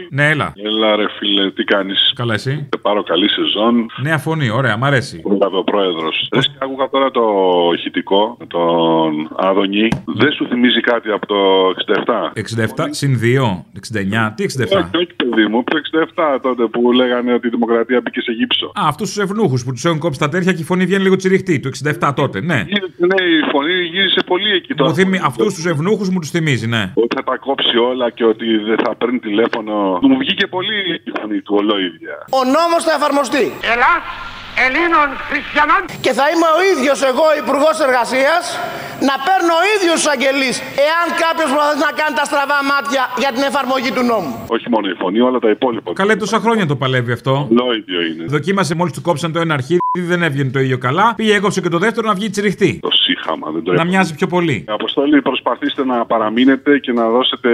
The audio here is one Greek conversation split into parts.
Αποστόλη. Ναι, έλα. Έλα, ρε φίλε, τι κάνεις; Καλά, εσύ; Σε πάρω καλή σεζόν. Νέα φωνή, ωραία, μ' αρέσει. ο πρόεδρος. Άκουγα τώρα το ηχητικό με τον Άδωνη. Δεν σου θυμίζει κάτι από το 67. 67 συν 2, 69. Τι 67. Όχι, όχι, παιδί μου, το 67 τότε που λέγανε ότι η δημοκρατία μπήκε σε γύψο. Α, αυτούς τους ευνούχους που τους έχουν κόψει τα τέρια και η φωνή βγαίνει λίγο τσιριχτή. Το 67 τότε, ναι. Ναι, η φωνή γύρισε πολύ εκεί τώρα. Θυμι... Αυτούς τους ευνούχους μου τους θυμίζει, ναι. Ότι θα τα κόψει όλα και ότι δεν θα παίρνει τηλέφωνο. Μου βγήκε πολύ η φωνή του ολόιδια. Ο νόμος θα εφαρμοστεί. Ελλάς Ελλήνων Χριστιανών. Και θα είμαι ο ίδιος εγώ υπουργός εργασίας να παίρνω ο ίδιος τους αγγελείς εάν κάποιος προσπαθεί να κάνει τα στραβά μάτια για την εφαρμογή του νόμου. Όχι μόνο η φωνή, όλα τα υπόλοιπα. Καλέ τόσα χρόνια το παλεύει αυτό. Λόιδιο είναι. Δοκίμασε μόλις του κόψαν το ένα αρχίδι, δεν έβγαινε το ίδιο καλά. Πήγε έκοψε και το δεύτερο να βγει τσιριχτή. Το σύχαμα, δεν το Να μοιάζει πιο πολύ. Αποστολή, προσπαθήστε να παραμείνετε και να δώσετε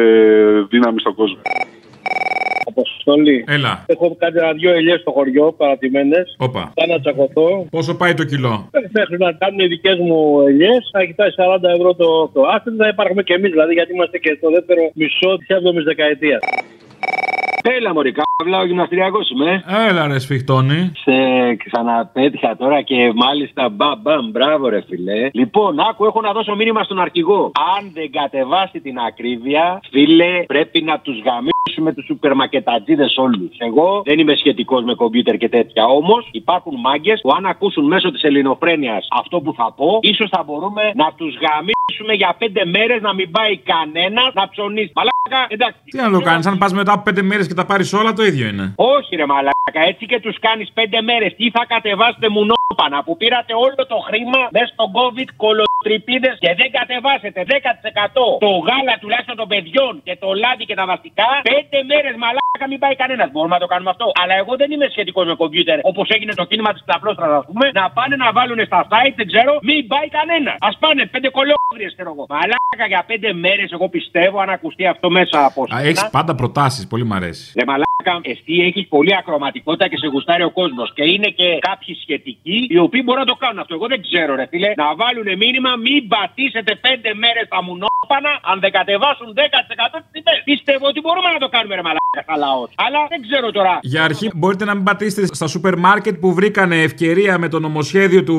δύναμη στον κόσμο. Αποστολή. Έλα. Έχω κάνει ένα-δυο ελιές στο χωριό, παρατημένες. Όπα. Θα να τσακωθώ. Πόσο πάει το κιλό; Μέχρι να κάνουν οι δικές μου ελιές, θα έχει φτάσει 40 ευρώ το, το άστρο. Θα υπάρχουμε και εμείς, δηλαδή, γιατί είμαστε και στο δεύτερο μισό της 7η δεκαετίας. Έλα, Μωρή, καύλα, ο γυμναστηριακό είμαι. Έλα, ρε, σφιχτώνει. Σε ξαναπέτυχα τώρα και μάλιστα μπαμ, μπαμ, μπράβο, ρε φιλέ. Λοιπόν, άκου, έχω να δώσω μήνυμα στον αρχηγό. Αν δεν κατεβάσει την ακρίβεια, φίλε, πρέπει να τους γαμίσουμε τους σούπερ μακετατζίδε όλους. Εγώ δεν είμαι σχετικός με κομπιούτερ και τέτοια. Όμως υπάρχουν μάγκες που αν ακούσουν μέσω της ελληνοφρένειας αυτό που θα πω, ίσως θα μπορούμε να τους γαμίσουμε για πέντε μέρες να μην πάει κανένας να ψωνίσει. Μαλάκα, εντάξει. Τι να το κάνεις, αν πας μετά από πέντε μέρες και τα πάρεις όλα, το ίδιο είναι. Όχι, ρε μαλάκα, έτσι και τους κάνεις πέντε μέρες. Τι θα κατεβάσετε μουνόπανα που πήρατε όλο το χρήμα μέσα στον COVID κολοτρυπίδε και δεν κατεβάσετε 10% το γάλα τουλάχιστον των παιδιών και το λάδι και τα βασικά. Πέντε μέρες μαλάκα μην πάει κανένας. Μπορούμε να το κάνουμε αυτό. Αλλά εγώ δεν είμαι σχετικός με κομπιούτερ όπως έγινε το κίνημα της ταπλώστρα, ας πούμε. Να πάνε να βάλουν στα site, δεν ξέρω, μην πάει κανένας. Α πάνε πέντε κολόγριε, ξέρω εγώ. Μαλάκα για πέντε μέρες, εγώ πιστεύω, αν ακουστεί αυτό μέσα από Έχεις πάντα προτάσεις, πολύ μ' αρέσει. Ρε μαλάκα, εσύ έχεις πολύ ακροματικότητα και σε γουστάρει ο κόσμος. Και είναι και κάποιοι σχετικοί οι οποίοι μπορούν να το κάνουν αυτό. Εγώ δεν ξέρω, ρε φίλε, να βάλουν μήνυμα μην πατήσετε πέντε μέρες τα μουνόπανα αν δεν κατεβάσουν 10% τις τιμές. Πιστεύω ότι μπορούμε να το κάνουμε, ρε μαλάκα, σαν λαός. Αλλά δεν ξέρω τώρα. Για αρχή, μπορείτε να μην πατήσετε στα σούπερ μάρκετ που βρήκανε ευκαιρία με το νομοσχέδιο του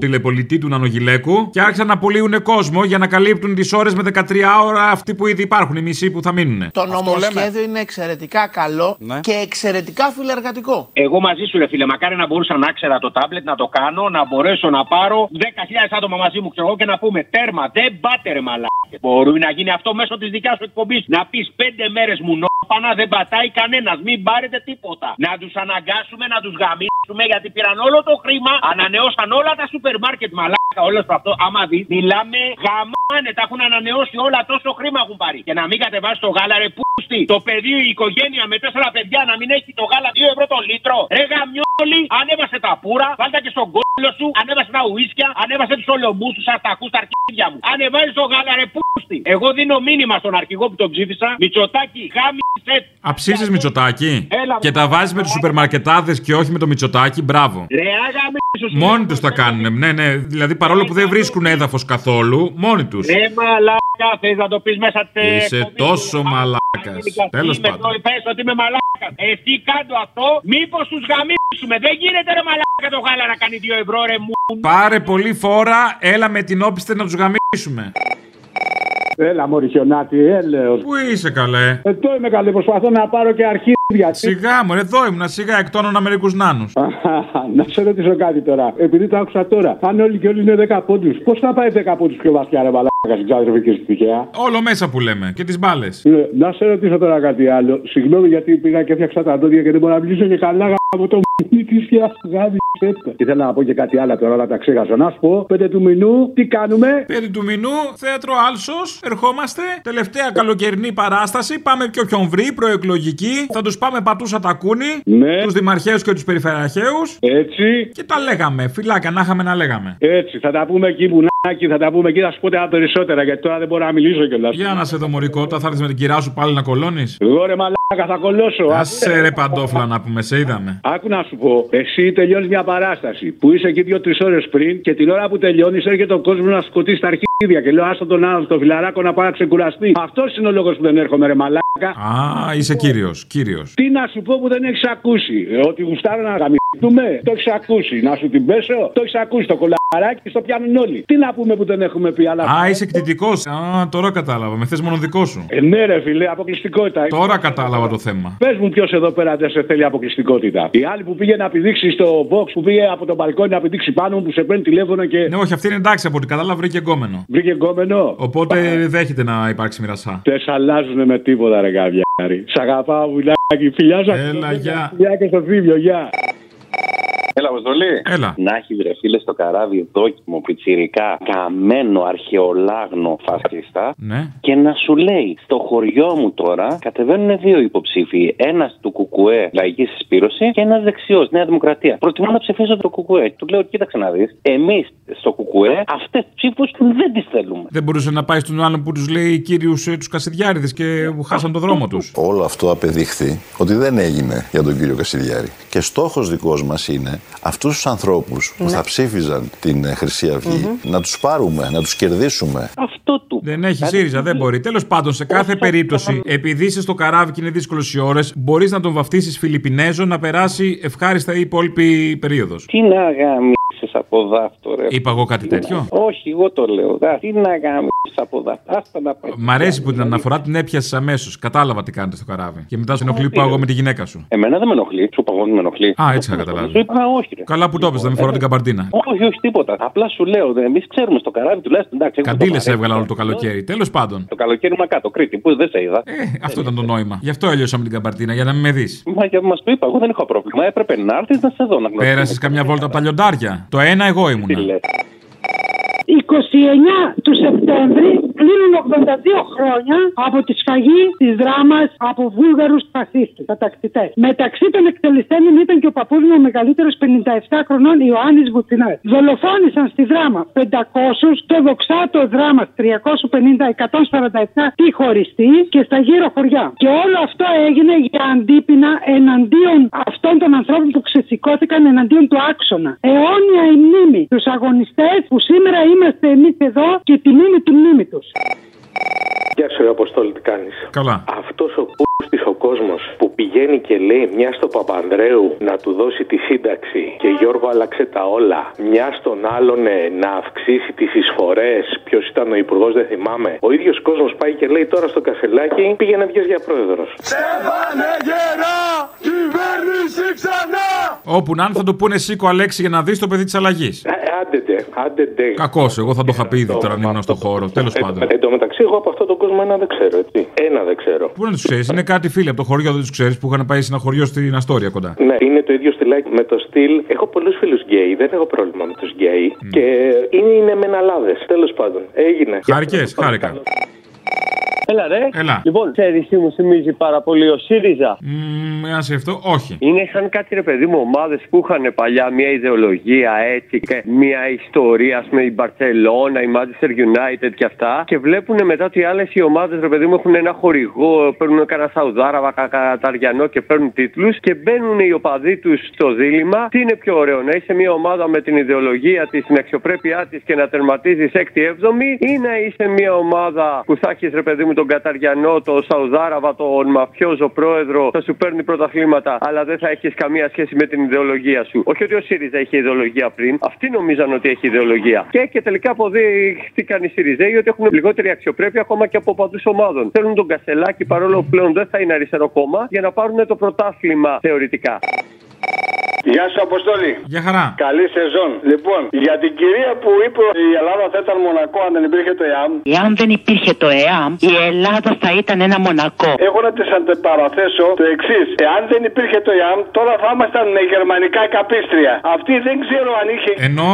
τηλεπολιτή του Νανογιλέκου και άρχισαν να απολύουν κόσμο για να καλύπτουν τις ώρες με 13 ώρα αυτοί που ήδη υπάρχουν, οι μισοί που θα μείνουν. Το νομοσχέδιο είναι εξαιρετικά καλό και εξαιρετικά φιλεργατικό. Εγώ μαζί σου, ρε φίλε, μακάρι να μπορούσα να ξέρα το τάμπλετ να το κάνω, να μπορέσω να πάρω 10.000 άτομα μαζί μου, ξέρω εγώ, και να πούμε τέρμα, δεν πάτε ρε μαλά. Μπορεί να γίνει αυτό μέσω της δικιάς σου εκπομπής. Να πεις πέντε μέρες μου νόπανα, δεν πατάει κανένας. Μην πάρετε τίποτα. Να τους αναγκάσουμε να τους γαμίσουμε γιατί πήραν όλο το χρήμα, ανανεώσαν όλα τα σούπερ μάρκετ μαλάκα. Όλος αυτό, άμα δει, μιλάμε γαμάνε. Τα έχουν ανανεώσει όλα, τόσο χρήμα έχουν πάρει. Και να μην κατεβάσει το γάλα, ρε πούστη. Το παιδί, η οικογένεια με τέσσερα παιδιά να μην έχει το γάλα 2 ευρώ το λίτρο. Ρε γαμιόλι, ανέβασε τα πουρα, βάλτα και στον κόλλο σου, ανέβασε τα ουίσκια, ανέβασε τους ολομπού του, αστακού, τα αρχίδια μου. Ανεβάζει το γάλα, ρε πούστη. Εγώ δίνω μήνυμα στον αρχηγό που τον ψήφισα, Μητσοτάκι, γάμισε. Αψίζεις Μητσοτάκι. Έλα, Και τα βάζεις με τους σούπερ μαρκετάδε και όχι με το Μητσοτάκι, μπράβο. Ρε αγαμίσου. Μόνοι τους τα κάνουν. Ναι, ναι. Δηλαδή παρόλο που δεν βρίσκουν έδαφος καθόλου, μόνοι τους. Ρε μαλάκα, θες να το πεις μέσα τε. Είσαι τόσο μαλάκα. Τέλος πάντων. Πε ότι είμαι μαλάκας. Εσύ κάτω αυτό, μήπως τους γαμίσουμε. Δεν γίνεται ρε μαλάκα το γάλα να κάνει 2 ευρώ ρε μου. Πάρε πολύ φόρα, έλα με την όπιστε να τους γαμίσουμε. Έλα, Μωρή Χιονάτη, έλεος. Πού είσαι καλέ; Εδώ είμαι καλέ, προσπαθώ να πάρω και αρχίδια. Σιγά μου, εδώ ήμουν, σιγά εκτόνωνα μερικούς νάνους. να σε ρωτήσω κάτι τώρα. Επειδή το άκουσα τώρα, αν όλοι και όλοι είναι 10 πόντους, πώς θα πάει 10 πόντους πιο βαθιά, ρε μαλάκα, στην ξάδερφη και στην τυχαία. Όλο μέσα που λέμε και τις μπάλες. Ναι, Να σε ρωτήσω τώρα κάτι άλλο. Συγγνώμη γιατί πήγα και έφτιαξα τα δόντια και δεν μπορώ να μιλήσω και καλά από το μουνί της γάμι. Ήθελα να πω και κάτι άλλο τώρα, αλλά τα ξέχασα. Να σου πω, πέντε του μηνού, τι κάνουμε; Πέντε του μηνού, θέατρο Άλσος, ερχόμαστε. Τελευταία καλοκαιρινή παράσταση. Πάμε πιο ποιον βρει, προεκλογική. Θα τους πάμε πατούσα τα κούνη. Ναι. Τους δημαρχαίους και τους περιφερειαρχαίου. Έτσι. Και τα λέγαμε. Φυλάκια να είχαμε να λέγαμε. Έτσι, θα τα πούμε εκεί που να μαλάκι, θα τα πούμε εκεί, θα σου πω τα περισσότερα γιατί τώρα δεν μπορώ να μιλήσω κιόλας. Για να σε δω, Μωρικότα, θα έρθεις με την κυρά σου πάλι να κολώνεις. Εγώ ρε μαλάκα, θα κολλώσω. Άσε ρε παντόφλα να πούμε, σε είδαμε. Άκου να σου πω, εσύ τελειώνεις μια παράσταση που είσαι εκεί δύο-τρεις ώρες πριν και την ώρα που τελειώνεις έρχεται ο κόσμος να σκοτήσει τα αρχίδια και λέω άστο τον άλλο, το φιλαράκο να πάει να ξεκουραστεί. Αυτός είναι ο λόγος που δεν έρχομαι, ρε μαλάκα. Α, είσαι κύριος, κύριος. Τι να σου πω που δεν έχεις ακούσει. Ε, Ότι γουστάρω να γαμιστούμε, το έχεις ακούσει. Να σου την πέσω, το έχεις ακούσει. Το κολαράκι στο πιάνουν όλοι. Τι να πούμε που δεν έχουμε πει, αλλά. Α, είσαι κτητικό. Α, τώρα κατάλαβα. Με θες μόνο δικό σου. Ε, ναι, ρε φιλέ, αποκλειστικότητα. Τώρα κατάλαβα το θέμα. Πες μου ποιος εδώ πέρα δεν σε θέλει αποκλειστικότητα. Η άλλη που πήγε να πηδήξει στο box, που πήγε από τον μπαλκόνι να πηδήξει πάνω μου, που σε παίρνει τηλέφωνο και. Ναι, όχι, αυτή είναι εντάξει από ό,τι κατάλαβα βρήκε εγκόμενο. Βρήκε γκόμενο. Οπότε δέχεται να υπάρξει μοιρασά. Δεν σ' αλλάζουνε με τίποτα, ρε καβιάρι. Σ' αγαπάω, βουλάκι. Φιλιά σα. Έλα, γεια. Γεια και στο φίλιο, γεια. Έλα, Αποστολή. Έλα. Να έχεις ρε φίλε στο καράβι δόκιμο, πιτσιρικά, καμένο, αρχαιολάγνο φασίστα. Ναι. Και να σου λέει, στο χωριό μου τώρα κατεβαίνουν δύο υποψήφοι. Ένας του Κουκουέ, λαϊκής συσπήρωση, και ένας δεξιός, Νέα Δημοκρατία. Προτιμώ να ψηφίσω το Κουκουέ. Του λέω, κοίταξε να δεις. Εμείς στο Κουκουέ αυτές τις ψήφους δεν τις θέλουμε. Δεν μπορούσε να πάει στον άλλον που τους λέει κύριους τους Κασιδιάριδες και που χάσαν το δρόμο τους. Όλο αυτό απεδείχθη ότι δεν έγινε για τον κύριο Κασιδιάρη. Και στόχος δικός μας είναι αυτούς τους ανθρώπους που θα ψήφιζαν την ε, Χρυσή Αυγή να τους πάρουμε, να τους κερδίσουμε. Αυτό του. Δεν έχει ΣΥΡΙΖΑ, δεν μπορεί. Τέλος πάντων, σε κάθε περίπτωση, επειδή είσαι στο καράβι και είναι δύσκολες οι ώρες, μπορείς να τον βαφτίσεις Φιλιππινέζο να περάσει ευχάριστα η υπόλοιπη περίοδος. Τι να γάμισε από δάφτο, ρε. Είπα εγώ κάτι τέτοιο; Όχι, εγώ το λέω. Δα, τι να γάμισε από δάφτο. Άστα να πάει. Μ' αρέσει που την αναφορά την έπιασες αμέσως. Κατάλαβα τι κάνετε στο καράβι. Και μετά σε ενοχλεί που πάω εγώ με τη γυναίκα σου. Εμένα δεν με ενοχλεί. Σου είπα εγώ δεν με ενοχλεί. Α, έτσι θα καταλάβει. Σου είπα όχι. Ρε. Καλά που το έπαιζε, δεν με φοράω την καμπαρτίνα. Όχι, όχι, τίποτα. Απλά σου λέω, εμείς ξέρουμε στο καράβι τουλάχιστον. Εντάξει, εγώ Καντήλες το παρέχω. έβγαλα όλο το καλοκαίρι. Τέλος πάντων. Το καλοκαίρι μα κάτω, Κρήτη, που δεν σε είδα. Ε, αυτό ήταν το νόημα. Γι' αυτό έλειωσα με την καμπαρτίνα, για να μην με δεις. Μα για μας το είπα, εγώ δεν έχω πρόβλημα. Έπρεπε να έρθεις να σε δω να γνωρίσει. Πέρασε καμιά βόλτα από τα λιοντάρια. Το ένα εγώ ήμουνα. 29 του Σεπτέμβρη κλείνουν 82 χρόνια από τη σφαγή της δράμας από βούλγαρους φασίστες, κατακτητές. Μεταξύ των εκτελεστέντων ήταν και ο παππούς μου ο μεγαλύτερος 57 χρονών Ιωάννης Βουτσινά. Δολοφόνησαν στη δράμα 500, στο δοξάτο δράμα 350-147 τη χωριστή και στα γύρω χωριά. Και όλο αυτό έγινε για αντίπεινα εναντίον αυτών των ανθρώπων που ξεσηκώθηκαν εναντίον του άξονα. Αιώνια η μνήμη. Τους αγωνιστές που σήμερα είμαστε εμείς εδώ και τη μνήμη του μνήμη τους. Γεια σου, ρε Αποστόλη, τι κάνεις; Καλά. Αυτός ο πούστη ο κόσμος που πηγαίνει και λέει μια στο Παπανδρέου να του δώσει τη σύνταξη και Γιώργο άλλαξε τα όλα. Μια στον άλλον ε, να αυξήσει τις εισφορές. Ποιος ήταν ο υπουργός, δεν θυμάμαι. Ο ίδιος κόσμος πάει και λέει τώρα στο κασελάκι πήγαινε βγες για πρόεδρος. Όπου να είναι θα του πούνε σήκω Αλέξη για να δεις το παιδί της αλλαγής. Άντετε, άντετε. Κακός, εγώ θα το είχα πει ήδη τώρα αν ήμουν στο χώρο. Τέλος πάντων. Εν τω μεταξύ, εγώ από αυτόν τον κόσμο ένα δεν ξέρω, έτσι. Ένα δεν ξέρω. Πού να τους ξέρεις, είναι κάτι φίλοι από το χωριό, δεν τους ξέρεις που είχαν πάει σε ένα χωριό στην Αστόρια κοντά. Ναι, είναι το ίδιο στυλάκι με το στυλ. Έχω πολλούς φίλους γκέι, δεν έχω πρόβλημα με τους γκέι. Και είναι, είναι μεναλάδε. Τέλος πάντων, έγινε. Χάρηκες, χάρηκα. Έλα ρε. Έλα. Λοιπόν, ξέρεις τι μου θυμίζει πάρα πολύ ο ΣΥΡΙΖΑ; Μmm, ένα σε αυτό, όχι. Είναι σαν κάτι ρε παιδί μου ομάδες που είχαν παλιά μια ιδεολογία έτσι και μια ιστορία, ας πούμε η Μπαρσελόνα, η Manchester United και αυτά. Και βλέπουν μετά ότι οι άλλες οι ομάδες ρε παιδί μου έχουν ένα χορηγό, παίρνουν κανένα Σαουδάραβα, Καταριανό και παίρνουν τίτλους και μπαίνουν οι οπαδοί τους στο δίλημα. Τι είναι πιο ωραίο, να είσαι μια ομάδα με την ιδεολογία της, την αξιοπρέπειά της και να τερματίζεις 6η-7η ή να είσαι μια ομάδα που θα έχεις ρε παιδί μου τον Καταριανό, τον Σαουδάραβα, τον μαφιόζο πρόεδρο, θα σου παίρνει πρωταθλήματα, αλλά δεν θα έχεις καμία σχέση με την ιδεολογία σου. Όχι ότι ο ΣΥΡΙΖΑ είχε ιδεολογία πριν, αυτοί νομίζαν ότι έχει ιδεολογία. Και, και τελικά αποδείχθηκαν οι ΣΥΡΙΖΑΙ ότι έχουν λιγότερη αξιοπρέπεια ακόμα και από παντούς ομάδων. Θέλουν τον Κασελάκη παρόλο που πλέον δεν θα είναι αριστερό κόμμα για να πάρουν το πρωτάθλημα θεωρητικά. Γεια σου, Αποστόλη. Γεια χαρά. Καλή σεζόν. Λοιπόν, για την κυρία που είπε ότι η Ελλάδα θα ήταν μονακό αν δεν υπήρχε το ΕΑΜ. Εάν δεν υπήρχε το ΕΑΜ, η Ελλάδα θα ήταν ένα μονακό. Εγώ να τη αντεπαραθέσω το εξής. Εάν δεν υπήρχε το ΕΑΜ, τώρα θα ήμασταν με γερμανικά καπίστρια. Αυτή δεν ξέρω αν είχε. Ενώ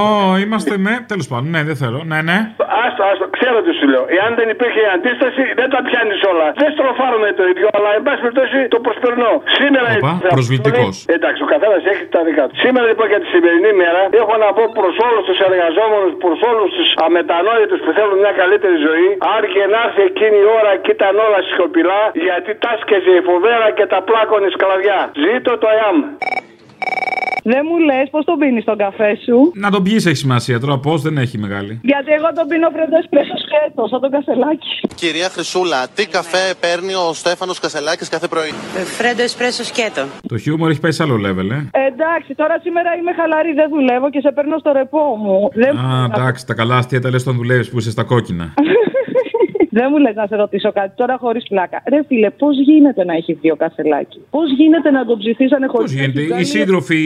είμαστε με. Τέλος πάντων, ναι, δεν θέλω. Ναι, ναι. Άστο, άστο, ξέρω τι σου λέω. Εάν δεν υπήρχε η αντίσταση, δεν τα πιάνεις όλα. Δεν στροφάρουμε το ίδιο, αλλά εν πάση περιπτώσει το προσπερνώ. Σήμερα. Οπα, προσβλητικός. Εντάξει, ο καθένας έχει τα δικά τους. Σήμερα λοιπόν για τη σημερινή μέρα έχω να πω προς όλους τους εργαζόμενους, προς όλους τους αμετανόητους που θέλουν μια καλύτερη ζωή, άρκε να έρθει εκείνη η ώρα και ήταν όλα σιωπηλά, γιατί τάσκεζε η φοβέρα και τα πλάκωνε σκλαβιά. Ζήτω το ΕΑΜ. Δεν μου λες πώς τον πίνεις τον καφέ σου; Να τον πιεις έχει σημασία τώρα, πώς δεν έχει μεγάλη. Γιατί εγώ τον πίνω φρέντο εσπρέσο σκέτος, σαν τον κασελάκι. Κυρία Χρυσούλα, τι καφέ παίρνει ο Στέφανος Κασελάκης κάθε πρωί; Φρέντο εσπρέσο σκέτο. Το χιούμορ έχει πάει σε άλλο level, ε. Εντάξει, τώρα σήμερα είμαι χαλαρή, δεν δουλεύω και σε παίρνω στο ρεπό μου. Δεν... Α, εντάξει, τα καλά αστεία τα λες όταν δουλεύεις που είσαι στα κόκκινα. Δεν μου λες να σε ρωτήσω κάτι τώρα χωρίς πλάκα. Ρε φίλε, πώς γίνεται να έχει δύο κασελάκι. Πώς γίνεται να τον ψηφίσανε χωρίς Πώς γίνεται, οι σύντροφοι,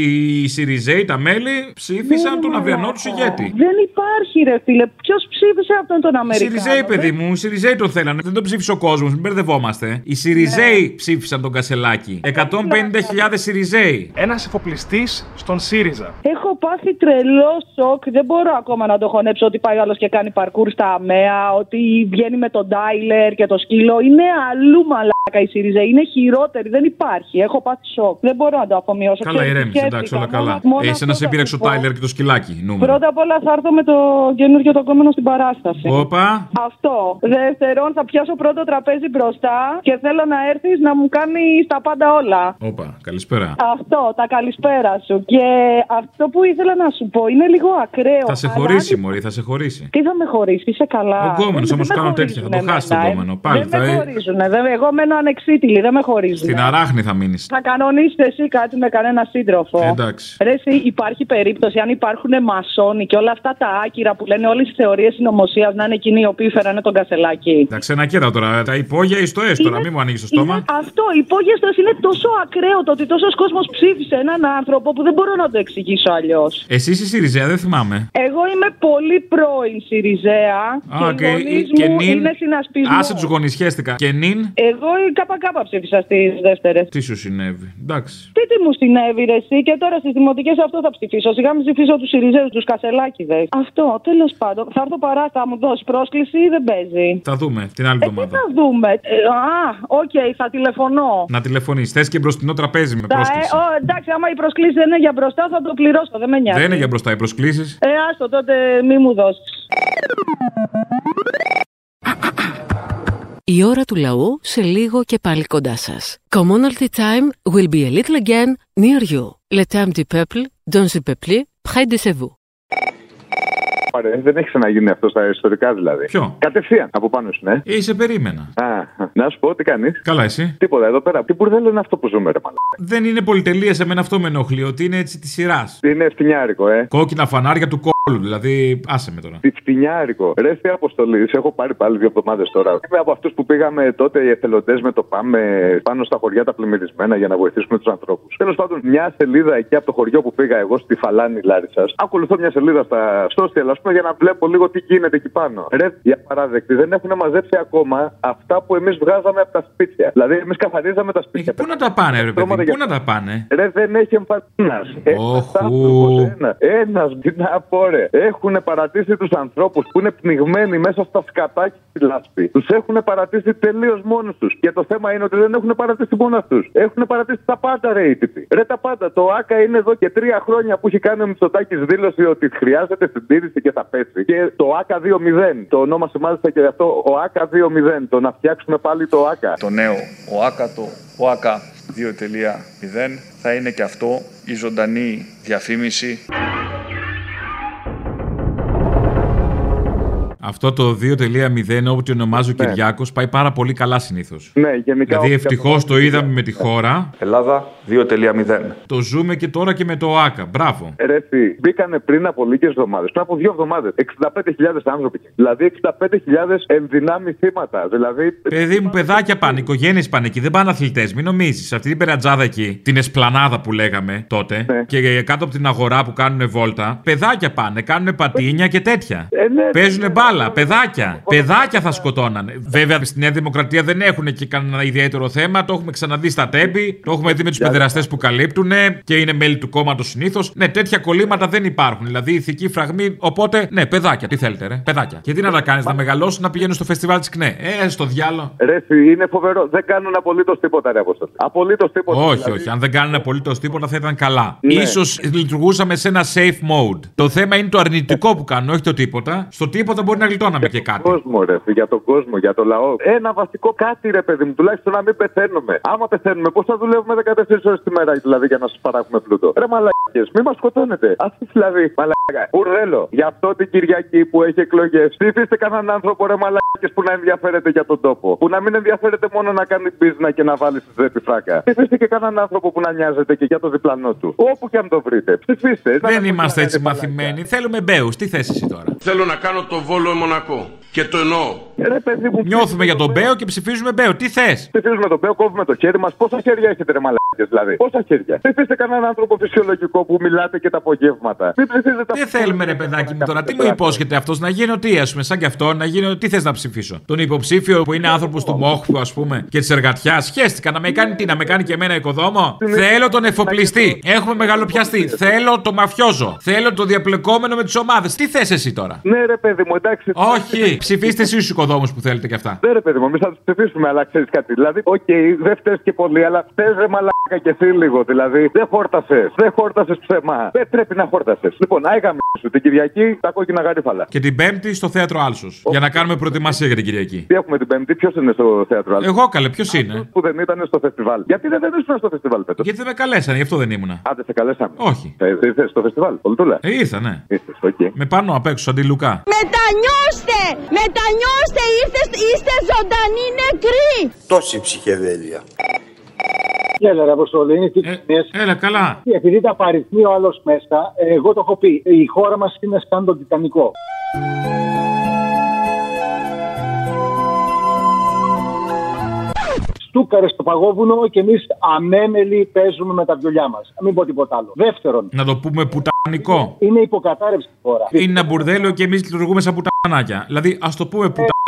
οι Σιριζέοι, τα μέλη ψήφισαν τον αυριανό τους ηγέτη. Δεν υπάρχει, ρε φίλε. Ποιος ψήφισε αυτόν τον Οι Αμερικάνο; Σιριζέοι, παιδί μου, οι Σιριζέοι τον θέλανε. Δεν τον ψήφισε ο κόσμος, μην μπερδευόμαστε. Οι Σιριζέοι ψήφισαν τον Κασελάκη. 150.000 Σιριζέοι. Ένας εφοπλιστής στον ΣΥΡΙΖΑ. Έχω πάθει τρελό σοκ. Δεν μπορώ ακόμα να το χωνέψω ότι πάει άλλος και κάνει παρκούρ στα ΑΜΕΑ, ότι βγαίνει με τον Τάιλερ και το σκύλο. Είναι αλλού μαλάκα η ΣΥΡΙΖΑ. Είναι χειρότερη. Δεν υπάρχει. Έχω πάθει σοκ. Δεν μπορώ να το αφομοιώσω. Καλά, Ξέρεις, ηρέμησε, εντάξει, σκέφτηκα. όλα καλά. Μόνο- μόνο Εσύ να αυτό σε θα πήρεξε ο σου πω. Τάιλερ και το σκυλάκι. Νούμερο. Πρώτα απ' όλα θα έρθω με το καινούργιο το κόμμα στην παράσταση. Όπα. Αυτό. Δεύτερον, θα πιάσω πρώτο τραπέζι μπροστά και θέλω να έρθεις να μου κάνει τα πάντα όλα. Όπα, καλησπέρα. Αυτό, τα καλησπέρα σου. Και αυτό που ήθελα να σου πω είναι λίγο ακραίο. Θα σε αλλά χωρίσει, αν- Μωρή, θα σε χωρίσει. Τι θα με χωρίσει, είσαι καλά. Ο γκόμενο Δεν- όμως δεν με κάνω τέτοια, θα το χωρίζουνε χάσει τον εμένα, ε. γκόμενο. Πάλι Δεν με θα. χωρίζουν. Εγώ μένω ανεξίτηλη, δεν με χωρίζουν. Στην αράχνη θα μείνεις. Θα κανονίσετε εσύ κάτι με κανένα σύντροφο. Εντάξει. Ρε, εσύ, υπάρχει περίπτωση αν υπάρχουν μασόνοι και όλα αυτά τα άκυρα που λένε όλες τι θεωρίες συνωμοσίας να είναι εκείνοι οι οποίοι φέρανε τον κασελάκι. Τα ξενακέτα τώρα, τα υπόγεια ή στο έστω, τώρα, μην μου ανοίγεις το στόμα. Είναι αυτό, η υπόγεστο είναι τόσο ακραίο το ότι τόσος κόσμος ψήφισε έναν άνθρωπο που δεν μπορώ να το εξηγήσω αλλιώς. Εσύ είσαι Σιριζέα, δεν θυμάμαι. Εγώ είμαι πολύ πρώην Σιριζέα Α, και και, οι γονείς και μου νυν. είναι συνασπισμό. Άσε τους γονισιέστηκα. Και νυν; Εγώ η ΚΚ ψήφισα στις δεύτερε. Τι σου συνέβη; Εντάξει. Τι τι μου συνέβη, ρε, εσύ, και τώρα στις δημοτικές αυτό θα ψηφίσω. Σιγά μην ψηφίσω τους Σιριζέους, τους Κασελάκηδες. Αυτό, τέλος πάντων. Θα έρθω παρά, θα μου δώσεις πρόσκληση ή δεν παίζει; Θα δούμε την άλλη Ε, τι εβδομάδα. θα δούμε; Ε, α, οκ, θα τηλεφωνώ. Να τηλεφωνείς. Θες και μπροστινό τραπέζι με Τα, ε, πρόσκληση. ο, εντάξει, άμα η προσκλήση δεν είναι για μπροστά, θα το πληρώσω. Δεν με νοιάζει. Δεν είναι για μπροστά οι προσκλήσεις. Ε, άστο, τότε μη μου δώσεις. Η ώρα του λαού σε λίγο και πάλι κοντά σας. Commonalty time will be a little again near you. Le temps du peuple, dans le peuple, près de chez vous. Πάρε, δεν έχει ξαναγίνει αυτό στα ιστορικά δηλαδή. Ποιο; Κατευθείαν από πάνω σου, ναι. Είσαι περίμενα. Α, να σου πω τι κάνεις; Καλά, εσύ; Τίποτα εδώ πέρα. Τι μπουρδέλο είναι αυτό που ζούμε, ρε μάλλον. Δεν είναι πολυτελεία σε μένα αυτό με ενοχλεί, ότι είναι έτσι της σειράς. Είναι φτηνιάρικο, ε. Κόκκινα φανάρια του κόλλου, δηλαδή άσε με τώρα. Τι φτηνιάρικο. Ρε, τι αποστολής. Σε έχω πάρει πάλι δύο εβδομάδες τώρα. Είμαι από αυτούς που πήγαμε τότε οι εθελοντές με το πάμε πάνω στα χωριά τα πλημμυρισμένα για να βοηθήσουμε τους ανθρώπους. Τέλος πάντων, μια σελίδα εκεί από το χωριό που πήγα εγώ στη Φαλάνη Λάρισα. Ακολουθώ μια σελίδα στα social, ας πούμε, για να βλέπω λίγο τι γίνεται εκεί πάνω. Ρε, για παράδεκτη, δεν έχουν μαζέψει ακόμα αυτά που εμείς βγάζαμε από τα σπίτια. Δηλαδή, εμείς καθαρίζαμε τα σπίτια. Πού να τα πάνε, ρε παιδί, πού να τα πάνε; Ρε, δεν έχει εμφανίσεις. Όχου. Ένας, ένας, τι να πω, ρε. Έχουν παρατήσει τους ανθρώπους που είναι πνιγμένοι μέσα στα σκατάκια στη λάσπη. Τους έχουν παρατήσει τελείως μόνους τους. Και το θέμα είναι ότι δεν έχουν παρατήσει μόνο τους. Έχουν παρατήσει τα πάντα, ρε, οι τύποι. Ρε, τα πάντα. Το ΑΚΑ είναι εδώ και τρία χρόνια που έχει κάνει ο Μητσοτάκης δήλωση ότι χρειάζεται συντήρηση και θα πέσει. Και το ΑΚΑ 2.0. Το ονόμασε μάλιστα και αυτό ο ΑΚΑ 2.0. Το να φτιάξουμε πάλι το ΑΚΑ. Το νέο ΟΑΚΑ, το ΟΑΚΑ 2.0 θα είναι και αυτό η ζωντανή διαφήμιση Αυτό το 2.0 όπου το ονομάζει ο Ναι. Κυριάκος πάει πάρα πολύ καλά συνήθως. Ναι, γενικά. Δηλαδή ό,τι ευτυχώς το είδαμε με τη χώρα. Ελλάδα 2.0. Το ζούμε και τώρα και με το ΟΑΚΑ. Μπράβο. Ρε, εσύ, μπήκανε πριν από λίγες εβδομάδες, πριν από δύο εβδομάδες, 65.000 άνθρωποι. Δηλαδή 65.000 ενδυνάμει θύματα. Δηλαδή. Παιδί μου, παιδάκια πάνε, οικογένειες πάνε εκεί, δεν πάνε αθλητές. Μην νομίζεις. Αυτή την περατζάδα εκεί, την εσπλανάδα που λέγαμε τότε, Ναι. και κάτω από την αγορά που κάνουν βόλτα, παιδάκια πάνε, κάνουν πατίνια και τέτοια. Ε, ναι. Παίζουν μπάλα. Άλλα. Παιδάκια. Παιδάκια θα σκοτώνανε. Βέβαια στη Νέα Δημοκρατία δεν έχουν και κανένα ιδιαίτερο θέμα. Το έχουμε ξαναδεί στα τέμπη. Το έχουμε δει με τους παιδεραστέ που καλύπτουν και είναι μέλη του κόμματος συνήθως. Ναι, τέτοια κολλήματα δεν υπάρχουν. Δηλαδή ηθική φραγμή. Οπότε, ναι, παιδάκια. Τι θέλετε, ρε. Παιδάκια. Και τι να τα κάνεις, να μεγαλώσουν να πηγαίνουν στο φεστιβάλ της ΚΝΕ. Ε, στο διάλο. Ρε, φι, είναι φοβερό. Δεν κάνουν απολύτως τίποτα, ρε Αποστολή. Απολύτως τίποτα. Όχι, δηλαδή. όχι. Αν δεν κάνουν απολύτως τίποτα θα ήταν καλά. Ναι. σω λειτουργούσαμε σε ένα safe mode. Το θέμα είναι το αρνητικό που κάνουν, όχι το τίποτα. Στο τίποτα μπορεί να γλιτώναμε και κάτι. κόσμο, ρε, φι, για τον κόσμο, για το λαό. Ένα βασικό κάτι, ρε παιδί μου, τουλάχιστον να μην πεθαίνουμε. Άμα πεθαίνουμε, πώς θα δουλεύουμε 14 ώρες τη μέρα δηλαδή για να σας παράγουμε πλούτο; Ρε μαλακίες, μην μας σκοτώνετε. Αυτή δηλαδή, μαλακά. Ουρδέλο, γι' αυτό την Κυριακή που έχει εκλογές, ψηφίστε κανέναν άνθρωπο, ρε μαλακίες που να ενδιαφέρεται για τον τόπο. Που να μην ενδιαφέρεται μόνο να κάνει πίσνα και να βάλει στη ζέπη φράκα. Ψηφίστε και κανέναν άνθρωπο που να νοιάζεται και για το διπλανό του. Όπου και αν το βρείτε. Ψηφίστε. Δεν είμαστε έτσι μαθημένοι. Θέλουμε μπέους. Τι θέση εσύ τώρα; Θέλω να κάνω το βόλο Μονακό. Και το εννοώ. Ρε παιδί μου, Νιώθουμε για τον Μπέο και ψηφίζουμε Μπέο. Τι θες; Ψηφίζουμε τον Μπέο, κόβουμε το χέρι μας. Πόσα χέρια έχετε, ρε μαλάκες, δηλαδή. Πόσα χέρια; Ψηφίστε κανέναν άνθρωπο φυσιολογικό που μιλάτε και τα απογεύματα. Μην ψηφίζετε Τι θέλουμε, ρε παιδάκι μου τώρα, τι μου υπόσχεται αυτός να γίνω τι, ας πούμε, σαν κι αυτό, να γίνω τι θες να ψηφίσω; Τον υποψήφιο που είναι άνθρωπος του Μόχου, ας πούμε, και της εργατιάς. Σχέστηκα να με κάνει τι, να με κάνει και εμένα οικοδόμο; Θέλω τον εφοπλιστή. Έχουμε μεγαλοπιαστή. Θέλω το μαφιόζο. Θέλω το διαπλεκόμενο με τις ομάδες. Τι θες εσύ τώρα; Ναι, ρε παιδί μου, εντάξει. Όχι, ψηφίστε εσείς τους οικοδόμους που θέλετε κι αυτά. Ναι, ρε παιδί μου, εμείς θα τους ψηφίσουμε, αλλά ξέρεις κάτι. Δηλαδή, οκ, δεν φταίει και πολύ, αλλά φταίει ρε μαλάκα και εσύ λίγο. Δηλαδή, δεν χόρτασες. Δεν χόρτασες ψέμα. Δεν πρέπει να χόρτασες. Λοιπόν, άγαμε σου την Κυριακή τα κόκκινα γαρίφαλα. Και την Πέμπτη στο θέατρο Άλσος. Για να κάνουμε προετοιμασία για την Κυριακή. Τι έχουμε την Πέμπτη, ποιος είναι στο θέατρο Άλσος; Εγώ καλέ, ποιος είναι; Που δεν ήταν στο φεστιβάλ. Γιατί δεν, δεν ήσουν στο φεστιβάλ φέτος; Γιατί δεν με καλέσανε, γι' αυτό δεν ήμουνα. Άντε, σε καλέσαμε. Όχι. Ε, ήρθε στο φεστιβάλ, Πολτούλα. Ε, ήρθα, ναι. Ήρθες, οκ. Με πάνω απ' έξω, αντί Λουκά. Μετανιώστε! Μετανιώστε! Είστε, είστε ζωντανοί νεκροί! Τόση ψυχεδέλεια. Έλα, ρε Αποστολή, είναι τι Ε, Έλα, καλά. Επειδή τα παριθμεί ο άλλος μέσα, ε, εγώ το έχω πει. Η χώρα μας είναι σαν τον Τιτανικό. Στούκαρες στο παγόβουνο και εμείς ανέμελοι παίζουμε με τα βιολιά μας. Μην πω τίποτα άλλο. Δεύτερον, Να το πούμε πουτανικό. είναι υποκατάρρευση η χώρα. Είναι ένα μπουρδέλο και εμείς λειτουργούμε σαν πουτανάκια. Δηλαδή, ας το πούμε πουτανικό.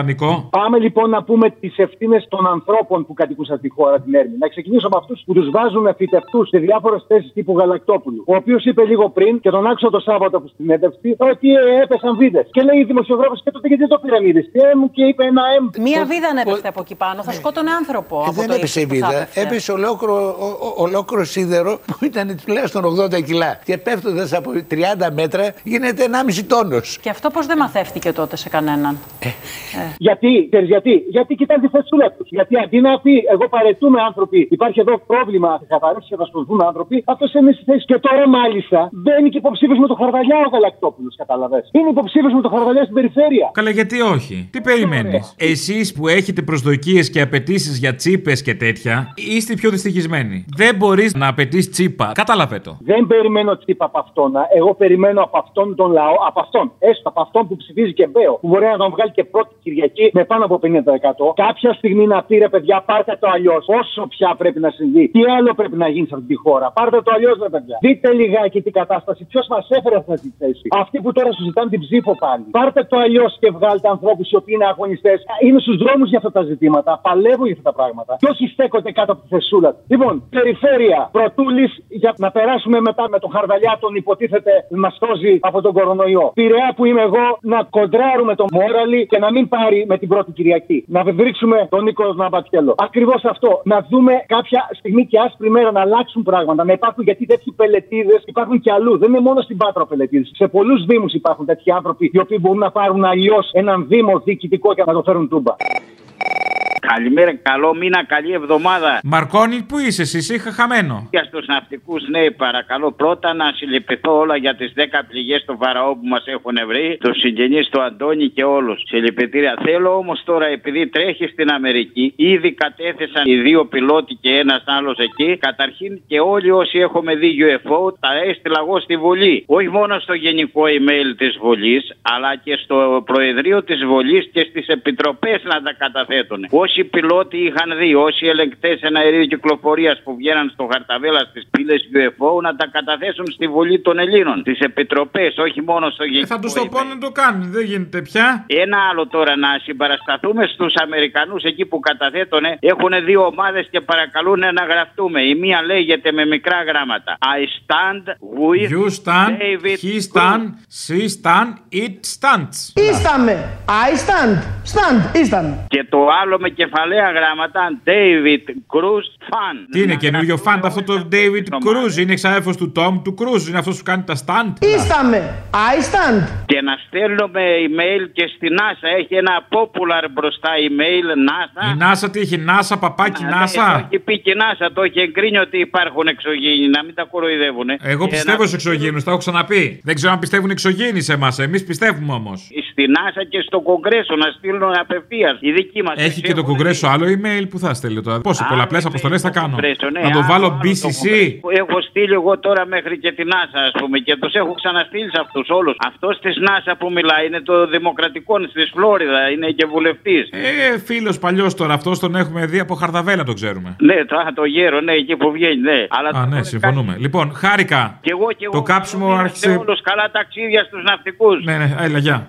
Πάμε λοιπόν να πούμε τις ευθύνες των ανθρώπων που κατοικούν σε αυτή τη χώρα την Έρμη. Να ξεκινήσω από αυτούς που τους βάζουν φυτευτούς σε διάφορες θέσεις τύπου Γαλακτόπουλου. Ο οποίος είπε λίγο πριν και τον άκουσα το Σάββατο που στην έντευξη ότι ε, έπεσαν βίδες. Και λέει η δημοσιογράφος και τότε γιατί δεν το πήραν είδες. Και μου και είπε ένα εμ. Μία βίδα ανέπεφτε από εκεί πάνω, θα σκότωνε άνθρωπο. από δεν το έπεσε η ύψος που θα βίδα. έπεφτε. Έπεσε ολόκληρο, ο- ο- ολόκληρο σίδερο που ήταν τουλάχιστον 80 κιλά. Και πέφτοντας από 30 μέτρα γίνεται 1,5 τόνος. Και αυτό πώς δεν μαθεύτηκε τότε σε κανέναν; Γιατί, ξέρεις γιατί, γιατί κοιτάνε τη θεσούλα τους. Γιατί αντί να πει, εγώ παρετούμε άνθρωποι, υπάρχει εδώ πρόβλημα, θα καθαρίσει και θα σκοτωθούν άνθρωποι, αυτός είναι στη θέση. Και τώρα μάλιστα μπαίνει και υποψήφιος με το χαρδαλιά ο Γαλακτόπουλος, καταλαβέ. Είναι υποψήφιος με το χαρδαλιά στην περιφέρεια. Καλά, γιατί όχι; Τι περιμένεις; Εσείς που έχετε προσδοκίες και απαιτήσεις για τσίπες και τέτοια, είστε οι πιο δυστυχισμένοι. Δεν μπορείς να απαιτείς τσίπα. Κατάλαβε το. Δεν περιμένω τσίπα από αυτόν. Εγώ περιμένω από αυτόν τον λαό, από αυτόν, έστω από αυτόν που ψηφίζει και Μπέο, που μπορεί να τον βγάλει και πρώτη Κυριακή με πάνω από 50%. Κάποια στιγμή να πει ρε παιδιά, πάρτε το αλλιώς. Όσο πια πρέπει να συμβεί. Τι άλλο πρέπει να γίνει σε αυτή τη χώρα. Πάρτε το αλλιώς, ρε παιδιά. Δείτε λιγάκι την κατάσταση. Ποιος μας έφερε αυτή τη θέση; Αυτοί που τώρα σου ζητάνε την ψήφο πάλι. Πάρτε το αλλιώς και βγάλτε ανθρώπους οι οποίοι είναι αγωνιστές. Είναι στους δρόμους για αυτά τα ζητήματα. Παλεύουν για αυτά τα πράγματα. Και όχι στέκονται κάτω από τη θεσούλα. του. Λοιπόν, περιφέρεια Πρωτούλης για να περάσουμε μετά με τον Χαρδαλιά, τον υποτίθεται μα σώζει από τον κορονοϊό. Πειραιά που είμαι εγώ να κοντράρουμε τον Μόραλι και να μην πάρει με την πρώτη Κυριακή. Να βρίσκουμε τον Νίκος Ναμπατιέλο. Ακριβώς αυτό. Να δούμε κάποια στιγμή και άσπρη μέρα να αλλάξουν πράγματα. Να υπάρχουν γιατί τέτοιοι πελετήδε υπάρχουν και αλλού. Δεν είναι μόνο στην Πάτρα πελετήδε. Σε πολλούς Δήμους υπάρχουν τέτοιοι άνθρωποι οι οποίοι μπορούν να πάρουν αλλιώς έναν Δήμο διοικητικό και να το φέρουν τούμπα. Καλημέρα, καλό μήνα, καλή εβδομάδα. Μαρκόνι, πού είσαι εσύ, είχα χαμένο. Για στου ναυτικούς, ναι, παρακαλώ πρώτα να συλληπιθώ όλα για τις 10 πληγές στο Φαραώ που μας έχουν βρει, τους συγγενείς του Αντώνη και όλους. Συλληπιτήρια. Θέλω όμως τώρα, επειδή τρέχει στην Αμερική, ήδη κατέθεσαν οι δύο πιλότοι και ένας άλλος εκεί. Καταρχήν και όλοι όσοι έχουμε δει UFO, τα έστειλα εγώ στη Βουλή. Όχι μόνο στο γενικό email της Βουλής, αλλά και στο Προεδρείο της Βουλής και στις επιτροπές να τα καταθέτουν. Όσοι όσοι πιλότοι είχαν δει, όσοι ελεγκτές εναερίου κυκλοφορίας που βγαίναν στο χαρταβέλα στις πύλες UFO να τα καταθέσουν στη Βουλή των Ελλήνων, τι επιτροπές, όχι μόνο στο Ε, γενικό. θα τους το πω να το κάνουν, δεν γίνεται πια. Ένα άλλο τώρα να συμπαρασταθούμε στους Αμερικανούς εκεί που καταθέτουν. Έχουν δύο ομάδες και παρακαλούν να γραφτούμε. Η μία λέγεται με μικρά γράμματα. I stand with You stand, David he stand, she stand, it stands. Ήσταμε. I stand. Stand. Ήσταν. Και το άλλο με κεφαλαία γράμματα David Cruz Fan. Τι είναι καινούριο φαντ αυτό το David Cruz, είναι εξάδελφος του Tom του Cruz, είναι αυτός που κάνει τα stand. Ήσταμε. I stand. Και να στέλνουμε email και στη NASA. Έχει ένα popular μπροστά email NASA. Η NASA τι έχει, NASA, παπάκι, Ναι, Το NASA. έχει πει και η NASA, το έχει εγκρίνει ότι υπάρχουν εξωγήινοι, να μην τα κοροϊδεύουν. Εγώ πιστεύω σε εξωγήινους, τα έχω ξαναπεί. Δεν ξέρω αν πιστεύουν εξωγήινοι σε εμάς. Εμείς πιστεύουμε όμως. Στη NASA και στο Κογκρέσο να στείλουν απευθείας. Η δική μας. Έχει και το Κογκρέσο άλλο email που θα στέλνει τώρα. Πόσε πολλαπλές αποστολές θα κάνω; Κογκρέσο, ναι, Να το άλλο, βάλω άλλο το BCC. Έχω στείλει εγώ τώρα μέχρι και την NASA, ας πούμε, και τους έχω ξαναστείλει σε αυτούς όλους. Αυτός της NASA που μιλάει είναι το Δημοκρατικό στη Φλόριδα, είναι και βουλευτής. Ε, φίλος παλιός τώρα, αυτός τον έχουμε δει από χαρδαβέλα, το ξέρουμε. Ναι, το, α, το γέρο, ναι, εκεί που βγαίνει, ναι. Αλλά Α, ναι, συμφωνούμε. Λοιπόν, χάρηκα. Και εγώ και εγώ. Το κάψιμο Σε άρχισε. όλους καλά ταξίδια στους ναυτικούς. Ναι, ναι, έλα, γεια.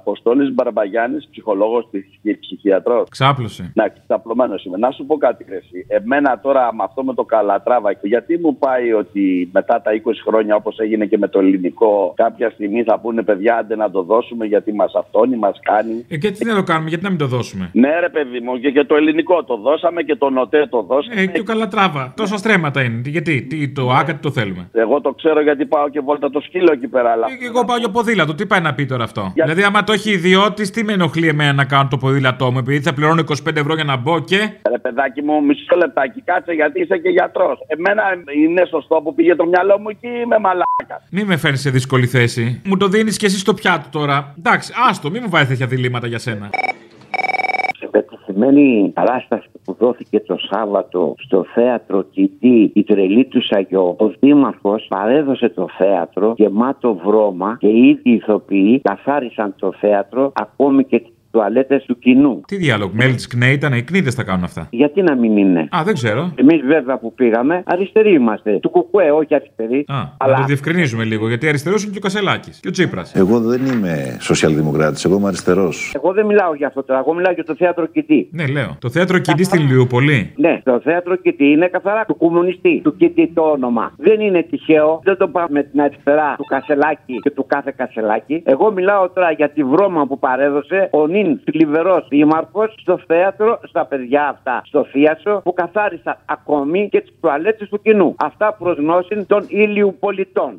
Αποστόλης Μπαρμπαγιάννης, ψυχολόγος και ψυχιατρός. Ξάπλωσε. Να, ξαπλωμένος είμαι. Να σου πω κάτι, Κρέση. Εμένα τώρα με αυτό με το καλατράβα, γιατί μου πάει ότι μετά τα 20 χρόνια, όπως έγινε και με το ελληνικό, κάποια στιγμή θα πούνε παιδιά, άντε να το δώσουμε γιατί μας αυτόνει, μας κάνει. Ε, και τι να το κάνουμε, γιατί να μην το δώσουμε; Ναι, ρε παιδί μου, και, και το ελληνικό το δώσαμε και το νοτέ το δώσαμε. Ε, και ο Καλατράβα. Τόσα στρέμματα είναι. Τι- Γιατί, τι, το άκα, τι το θέλουμε. Εγώ το ξέρω γιατί πάω και βόλτα το σκύλο εκεί πέρα. Αλλά... Και εγώ πάω για ποδήλατο, τι πάει να πει τώρα αυτό; Δηλαδή, άμα το έχει ιδιώτης, τι με ενοχλεί εμένα να κάνω το ποδήλατό μου, επειδή θα πληρώνω 25 ευρώ για να μπω και. Ρε παιδάκι μου, μισό λεπτάκι, κάτσε γιατί είσαι και γιατρός. Εμένα είναι σωστό που πήγε το μυαλό μου και είμαι μαλάκας. Μη με φέρνεις σε δύσκολη θέση. Μου το δίνεις και εσύ στο πιάτο τώρα. Εντάξει, άστο, μη μου βάζει τέτοια διλήμματα για σένα. Σε πετυχημένη παράσταση που δόθηκε το Σάββατο στο θέατρο Κιτή, η τρελή του Σαγιό, ο Δήμαρχος παρέδωσε το θέατρο γεμάτο βρώμα και οι ίδιοι ηθοποιοί καθάρισαν το θέατρο ακόμη και τι τουαλέτες του κοινού. Τι διάλογο, μέλη της ΚΝΕ ήταν, οι κνίδε τα κάνουν αυτά; Γιατί να μην είναι; Α, δεν ξέρω. Εμείς βέβαια που πήγαμε, αριστεροί είμαστε. Του κουκουέ, όχι αριστεροί. Α, να το διευκρινίζουμε λίγο, γιατί αριστερός είναι και ο Κασελάκης και ο Τσίπρας. Εγώ δεν είμαι σοσιαλδημοκράτης, εγώ είμαι αριστερός. Εγώ δεν μιλάω για αυτό τώρα. Εγώ μιλάω για το θέατρο Κιτή. Ναι, λέω. Το θέατρο Κιντή στην Λιούπολη. Ναι, το θέατρο Κιτή είναι καθαρά του κομμουνιστή. Του Κιτή το όνομα. Δεν είναι τυχαίο. Δεν το πάμε με την αριστερά του Κασελάκη και του κάθε Κασελάκη. Εγώ μιλάω τώρα για τη βρώμα που παρέδωσε ο νυν θλιβερός δήμαρχο στο θέατρο, στα παιδιά αυτά, στο θίασο που καθάρισαν ακόμη και τις τουαλέτες του κοινού. Αυτά προς γνώση των ήλιου πολιτών.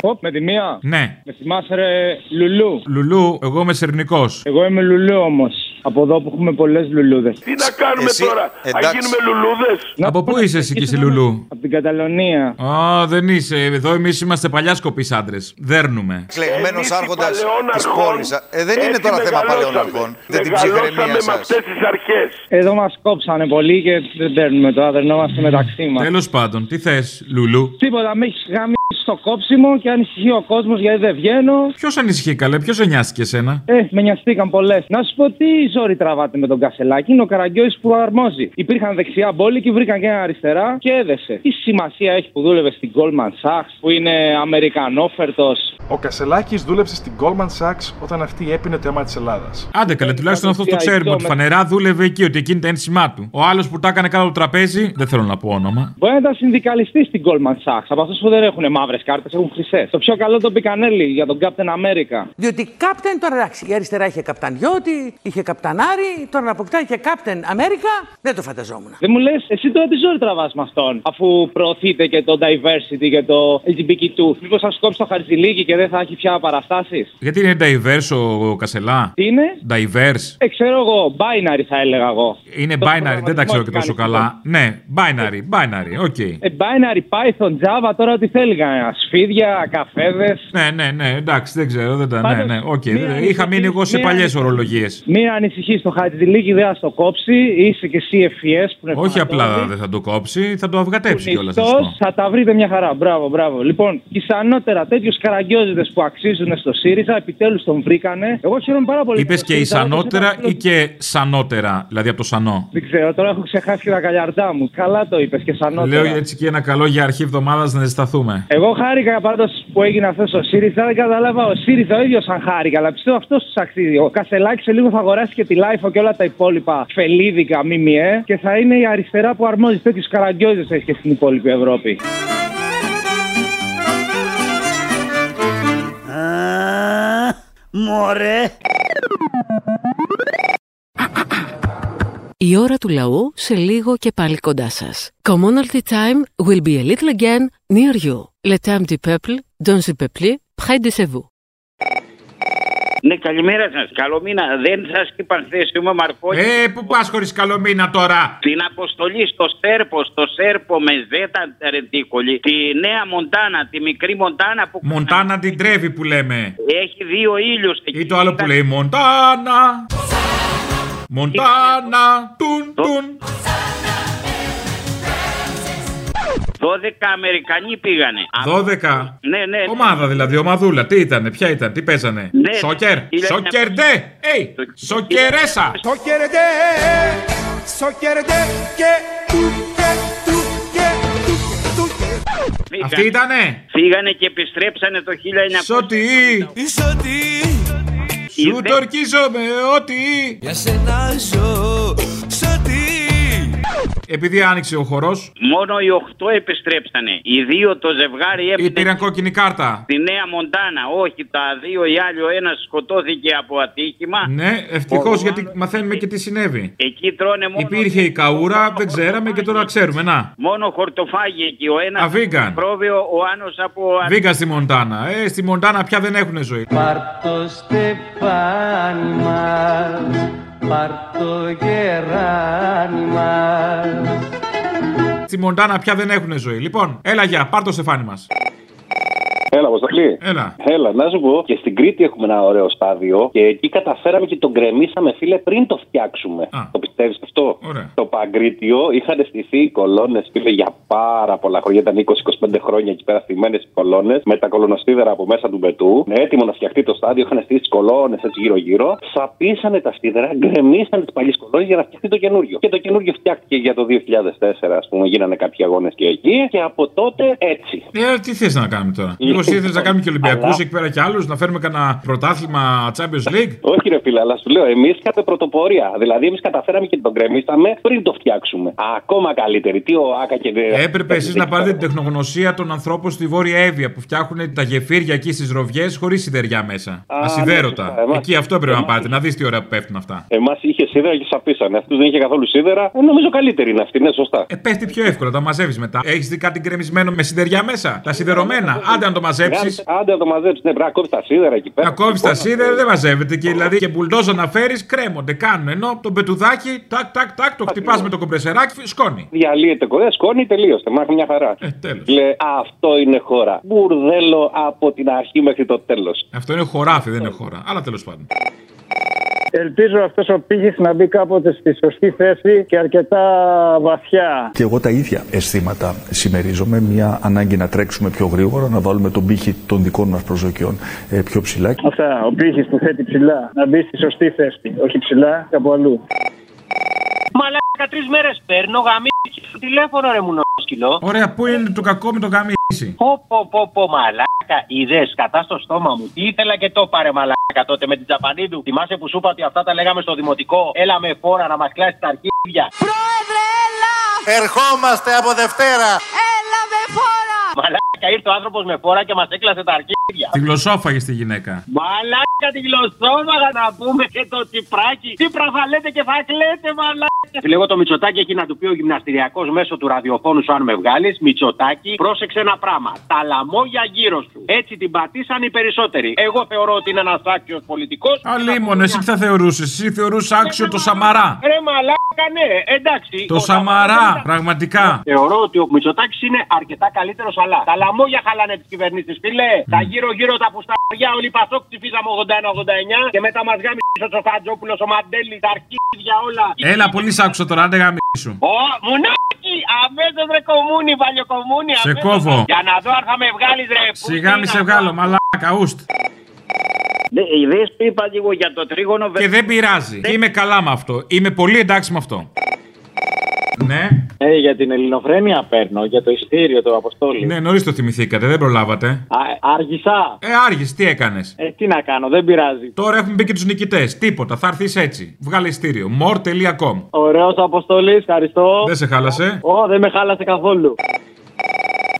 Οπ, με τη μία. Ναι. Με θυμάσαι ρε Λουλού. Λουλού, εγώ είμαι σερνικός. Εγώ είμαι Λουλού όμως. Από εδώ που έχουμε πολλές λουλούδες. Τι να κάνουμε τώρα, αν γίνουμε λουλούδες; Από πού είσαι εσύ και εσύ, Λουλού; Από την Καταλωνία. Α, δεν είσαι. Εδώ εμείς είμαστε παλιά σκοπή άντρες. Δέρνουμε. Κλεγμένος άρχοντας της παλαιών πόλης. Ε, δεν είναι έτσι τώρα θέμα μεγαλώσαμε. παλαιών αρχών. Δεν την Μεγαλώσαμε ψυχραιμία με σας. αυτές τις αρχές. Εδώ μας κόψανε πολύ και δεν παίρνουμε τώρα, δερνόμαστε μεταξύ μας. Τέλος πάντων, τι θες, Λουλού; Τίποτα, με έχεις γαμίσει στο κόψιμο και ανησυχεί ο κόσμος γιατί δεν βγαίνω. Ποιος ανησυχεί καλέ, ποιος σε νοιάστηκε εσένα; Ε, με νοιαστήκαν πολλές. Να σου πω τι ζόρι τραβάτε με τον Κασελάκη. Είναι ο Καραγκιόης που αρμόζει. Υπήρχαν δεξιά μπόλικοι, βρήκαν και ένα αριστερά και έδεσε. Τι σημασία έχει που δούλευε στην Goldman Sachs, που είναι Αμερικανόφερτος; Ο Κασελάκης δούλεψε στην Goldman Sachs όταν αυτή έπινε το αίμα της Ελλάδας. Άντε καλέ, τουλάχιστον αυτό το ξέρουμε. Ότι φανερά δούλευε εκεί, ότι εκείνη τα ένσημά του. Ο άλλος που τα έκανε κάτω το τραπέζι, δεν θέλω να πω όνομα. Μπορεί να ήταν συνδικαλιστής στην Goldman Sachs. Από αυτούς που δεν έχουν μαύρες κάρτες, έχουν χρυσές. Το πιο καλό το Πικανέλη για τον Captain America. Διότι Captain τώρα εντάξει, η αριστερά είχε καπτανιώτη, είχε καπτανάρι, τώρα να αποκτάει και Captain America, δεν το φανταζόμουν. Δεν μου λες, εσύ τώρα τι ζόρι τραβάς με αυτόν, αφού προωθείτε και το diversity και το LGBTQ. Μήπως θα σου κόψει το χαρτζηλίκι και δεν θα έχει πια παραστάσεις; Γιατί είναι diverse ο, ο Κασελά; Τι είναι; Diverse. Ε, ξέρω εγώ, binary θα έλεγα εγώ. Είναι Το binary, δεν τα ξέρω και προγραμματισμό τόσο τι κάνει, καλά. Ναι, binary, binary, OK. Ε, binary, Python, Java, τώρα τι θέλει κανένα ασφίδια, καφέδες. Ναι, ναι, ναι, εντάξει, δεν ξέρω. Δεν τα, ναι, Πάντως, ναι, οκ. μία δεν- ανησυχή- Είχα μείνει εγώ σε μία παλιές ανησυχή- ορολογίες. Μην ανησυχεί, το Χατζηλίκη δεν θα στο κόψει. Είσαι και εσύ FES που είναι Όχι απλά θανατώδη. δεν θα το κόψει, θα το αυγατέψει κιόλας. Νυχτός, θα τα βρείτε μια χαρά. Μπράβο, μπράβο. Λοιπόν, ισανότερα τέτοιους καραγκιόζητες που αξίζουν στο ΣΥΡΙΖΑ, επιτέλους τον βρήκανε. Εγώ χαίρομαι πάρα πολύ. Είπες που το και ΣΥΡΙΖΑ, όπως ισανότερα είπα, ή και σανότερα, δηλαδή από το σανό; Δεν ξέρω, τώρα έχω ξεχάσει και τα καλιαρτά μου. Καλά το είπες και σανότερα. Λέω έτσι και ένα καλό για αρχή εβδομάδας να ζεσταθούμε. Εγώ χάρηκα πάντως που έγινε αυτός ο ΣΥΡΙΖΑ. Δεν κατάλαβα ο ΣΥΡΙΖΑ ο ίδιος αν χάρηκα, αλλά πιστεύω αυτός τους αξίζει. Ο Κασελάκης σε λίγο θα αγοράσει και τη LiFO και όλα τα υπόλοιπα φελίδικα ΜΜΕ και θα είναι η αριστερά που αρμόζει τέτοιους καραγκιόζες έχει και στην υπόλοιπη Ευρώπη. Μωρέ. Η ώρα του λαού σε λίγο και πάλι κοντά σας. Commonalty time will be a little again near you. Le temps du peuple, dans le peuple, près de chez vous. Ναι, καλημέρα σας. Καλό μήνα. Δεν σας είπα χθες, είμαι Μαρκός. Ε, πού πας χωρίς καλό μήνα τώρα; Την αποστολή στο Σέρπο, στο Σέρπο με ζέτα ρεντίκολη. Τη νέα Μοντάνα, τη μικρή Μοντάνα που Μοντάνα την τρέβει που λέμε. έχει δύο ήλιους εκεί. Ή το άλλο που λέει Μοντάνα. Μοντάνα. Τουν, τουν. 12 Αμερικανοί πήγανε. 12. Ναι, ναι. Ομάδα δηλαδή, ομαδούλα. Τι ήταν, ποια ήταν, τι παίζανε; Ναι, Σόκερ. είναι- Σόκερ ντε. Έι, σοκερέσα. Σοκερντέ, σοκερντέ και του και του και του του και. Αυτή ήτανε; Φύγανε και επιστρέψανε το 1900. Σωτή. Σωτή. Σου το ορκίζομαι ότι. Για σένα ζω, σωτή. Επειδή άνοιξε ο χορός, Μόνο οι 8 επιστρέψανε. Οι δύο το ζευγάρι ή έπαιρνε πήραν κόκκινη κάρτα. στη Νέα Μοντάνα. Όχι, τα δύο οι άλλοι, ο ένας σκοτώθηκε από ατύχημα. Ναι, ευτυχώς γιατί μαθαίνουμε και τι συνέβη. Εκεί τρώνε μόνο, Υπήρχε η καούρα, δεν ξέραμε και τώρα ξέρουμε. Να. μόνο χορτοφάγι εκεί. Ο ένας Α, βίγκαν. πρόβιο, ο άλλος από. Βγήκα στη Μοντάνα. Ε, στη Μοντάνα πια δεν έχουν ζωή. Πάρ' το στεφάνι μας, πάρ' το γεράνι μας. Στη Μοντάνα πια δεν έχουν ζωή. Λοιπόν, έλα για, πάρ το στεφάνι μας. Έλα, Αποστολή. Έλα. Έλα, να σου πω. Και στην Κρήτη έχουμε ένα ωραίο στάδιο και εκεί καταφέραμε και τον γκρεμίσαμε, φίλε, πριν το φτιάξουμε. Το πιστεύεις αυτό; Ωραία. Το Παγκρίτιο είχαν στηθεί οι κολόνες, φίλε, για πάρα πολλά χρόνια. Ήταν 20-25 χρόνια εκεί πέρα στημένες οι κολόνες με τα κολονοστίδερα από μέσα του μπετού. Ναι, έτοιμο να φτιαχτεί το στάδιο, είχαν στήσει τις κολόνες έτσι γύρω-γύρω. Σαπίσανε τα στίδερα, γκρεμίσανε τις παλιές κολόνες για να φτιαχτεί το καινούριο. Και το καινούριο φτιάχτηκε για το 2004, ας πούμε, γίνανε κάποιοι αγώνες και εκεί. Και από τότε έτσι. Ε, τι θες να κάνουμε τώρα; Μήπω ήθελες να κάνουμε και Ολυμπιακούς Αλλά- εκεί πέρα κι άλλους, να φέρουμε κανένα πρωτάθλημα Champions League; Όχι, ρε φίλε, αλλά σου λέω, εμείς είχαμε πρωτοπορία. Δηλαδή, εμείς καταφέραμε και τον γκρεμίσαμε πριν το φτιάξουμε. Ακόμα καλύτερη. Τι ο Άκα και. Έπρεπε εσείς να πάρετε την τεχνογνωσία των ανθρώπων στη Βόρεια Εύβοια που φτιάχνουν τα γεφύρια εκεί στις ροβιές χωρίς σιδεριά μέσα. Α, Ασυδέρωτα. ναι, σωστά. Εκεί αυτό έπρεπε να Εμάς- πάτε, να δεις τι ώρα που πέφτουν αυτά. Εμάς είχε σίδερα και σαπίσανε. Αυτούς δεν είχε καθόλου σίδερα. Ε, νομίζω καλύτερη είναι αυτή, ναι, σωστά. Ε, πέφτει πιο εύκολα, τα μαζεύεις μετά. Έχεις δει κάτι γκρεμισμένο με σιδεριά μέσα; Τα σιδερωμένα; Άντε να το μαζέψεις. Άντε, Άντε να το μαζέψεις. Ναι, πρέπει να κόβει τα σίδερα εκεί πέρα. Να κόβει τα σίδερα δεν μαζεύεται και δηλαδή και μπουλντόζα να φέρεις κρέμονται. Κάνουν ενώ το μπετουδάκι, τάκ, τάκ, τάκ, το χτυπάς με το κομπρεσεράκι, σκόνη. Διαλύεται κοντά, σκόνη, τελείωσε. Μάχη μια χαρά. Ε, τέλος. Λέει, αυτό είναι χώρα. Μπουρδέλο από την αρχή μέχρι το τέλος. Αυτό είναι χωράφι, δεν είναι χώρα. Αλλά τέλος πάντων. Ελπίζω αυτός ο πύχης να μπει κάποτε στη σωστή θέση και αρκετά βαθιά. Και εγώ τα ίδια αισθήματα συμμερίζομαι. Μια ανάγκη να τρέξουμε πιο γρήγορα, να βάλουμε τον πύχη των δικών μας προσδοκιών ε, πιο ψηλά. Αυτά, ο πύχης που θέτει ψηλά. Να μπει στη σωστή θέση. Όχι ψηλά, κάπου αλλού. Μαλάκα τρεις μέρες παίρνω γαμίτσι στο τηλέφωνο ρε μου σκυλό. Ωραία, πού είναι το κακό με το γαμίσι. Πω πω πω πω μαλάκα είδες κατά στο στόμα μου. Τι ήθελα και το πάρε μαλάκα τότε με την Τζαπανίδου. Θυμάσαι που σου είπα ότι αυτά τα λέγαμε στο δημοτικό. Έλα με φόρα να μας κλάσεις τα αρχίδια. Πρόεδρε, έλα! Ερχόμαστε από Δευτέρα. Έλα με φόρα! Μαλάκα ήρθε ο άνθρωπος με φόρα και μας έκλασε τα αρχίδια. Τη γλωσσόφαγες τη γυναίκα. Μαλάκα τη γλωσσόμαγα να πούμε και το τσιπράκι. Τι θα λέτε και θα κλαίτε μαλάκα. Λέγω το Μητσοτάκι έχει να του πει ο γυμναστηριακός μέσω του ραδιοφώνου σου αν με βγάλεις. Μητσοτάκι, πρόσεξε ένα πράγμα. Τα λαμόγια γύρω σου. Έτσι την πατήσαν οι περισσότεροι. Εγώ θεωρώ ότι είναι ένας άξιος πολιτικός. Αλίμονο, εσύ τι θα θεωρούσες; Εσύ θεωρούσες άξιο το Σαμαρά. Ρε μαλάκα ναι, εντάξει. Το Ο Σαμαρά, πραγματικά. Θεωρώ ότι ο Μητσοτάκης είναι αρκετά καλύτερος, αλλά τα λαμόγια χαλάνε τις κυβερνήσεις, φίλε. Τα γύρω-γύρω τα πουσταριά, όλοι οι Πασόκ ψηφίσαμε 81-89 και μετά μας γάμισε ο Τσοφατζόπουλο, ο Μαντέλης, τα αρχίδια όλα. Έλα, πολύ σ' άκουσα τώρα, άντε γαμίσου. Ω, μουνάκι! Αμέσως ρε κομμούνι, βαλιοκομμούνι. Σε αμέσως. κόβω. Για να δω αν θα με βγάλεις ρε. Σιγά μη σε βγάλω, μαλάκα, ουστ. Δεν είπα λίγο για το τρίγωνο Και δεν πειράζει. Είμαι καλά με αυτό. Είμαι πολύ εντάξει με αυτό. Ναι. Ε, για την ελληνοφρένεια παίρνω, για το ειστήριο του Αποστόλη. Ναι, νωρίς το θυμηθήκατε, δεν προλάβατε. Α, άργησα. Ε, άργησες, τι έκανες; Ε, τι να κάνω, δεν πειράζει. Τώρα έχουμε μπει και τους νικητές. Τίποτα, θα έρθεις έτσι. Βγάλε ειστήριο. more.com. Ωραίος Αποστολή, ευχαριστώ. Δεν σε χάλασε; Ω, δεν με χάλασε καθόλου.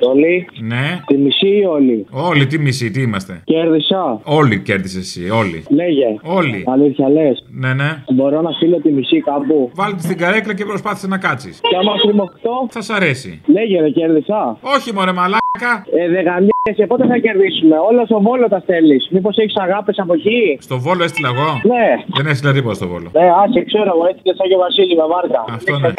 Όλοι. Ναι. Τη μισή ή όλοι; Όλοι, τι μισή, τι είμαστε; Κέρδισα. Όλοι κέρδισε εσύ, όλοι. Λέγε. Όλοι. Αλήθεια λες. Ναι, ναι. Μπορώ να στείλω τη μισή κάπου. Βάλτε στην καρέκλα και προσπάθησε να κάτσεις. Και άμα χρημοκτώ. Θα σ' αρέσει. Λέγε, δεν κέρδισα. Όχι, μωρέ, μαλάκα. Ε, δεν γαμιέσαι, πότε θα κερδίσουμε; Όλα στο βόλο τα στέλνεις. Μήπως έχεις αγάπες από εκεί; Στο βόλο έστειλα εγώ. Ναι. Δεν έστειλα τίποτα στο βόλο. Ναι, άσε, ξέρω εγώ, έτσι και σαν και Βασίλη με βάρκα. Αυτό ναι.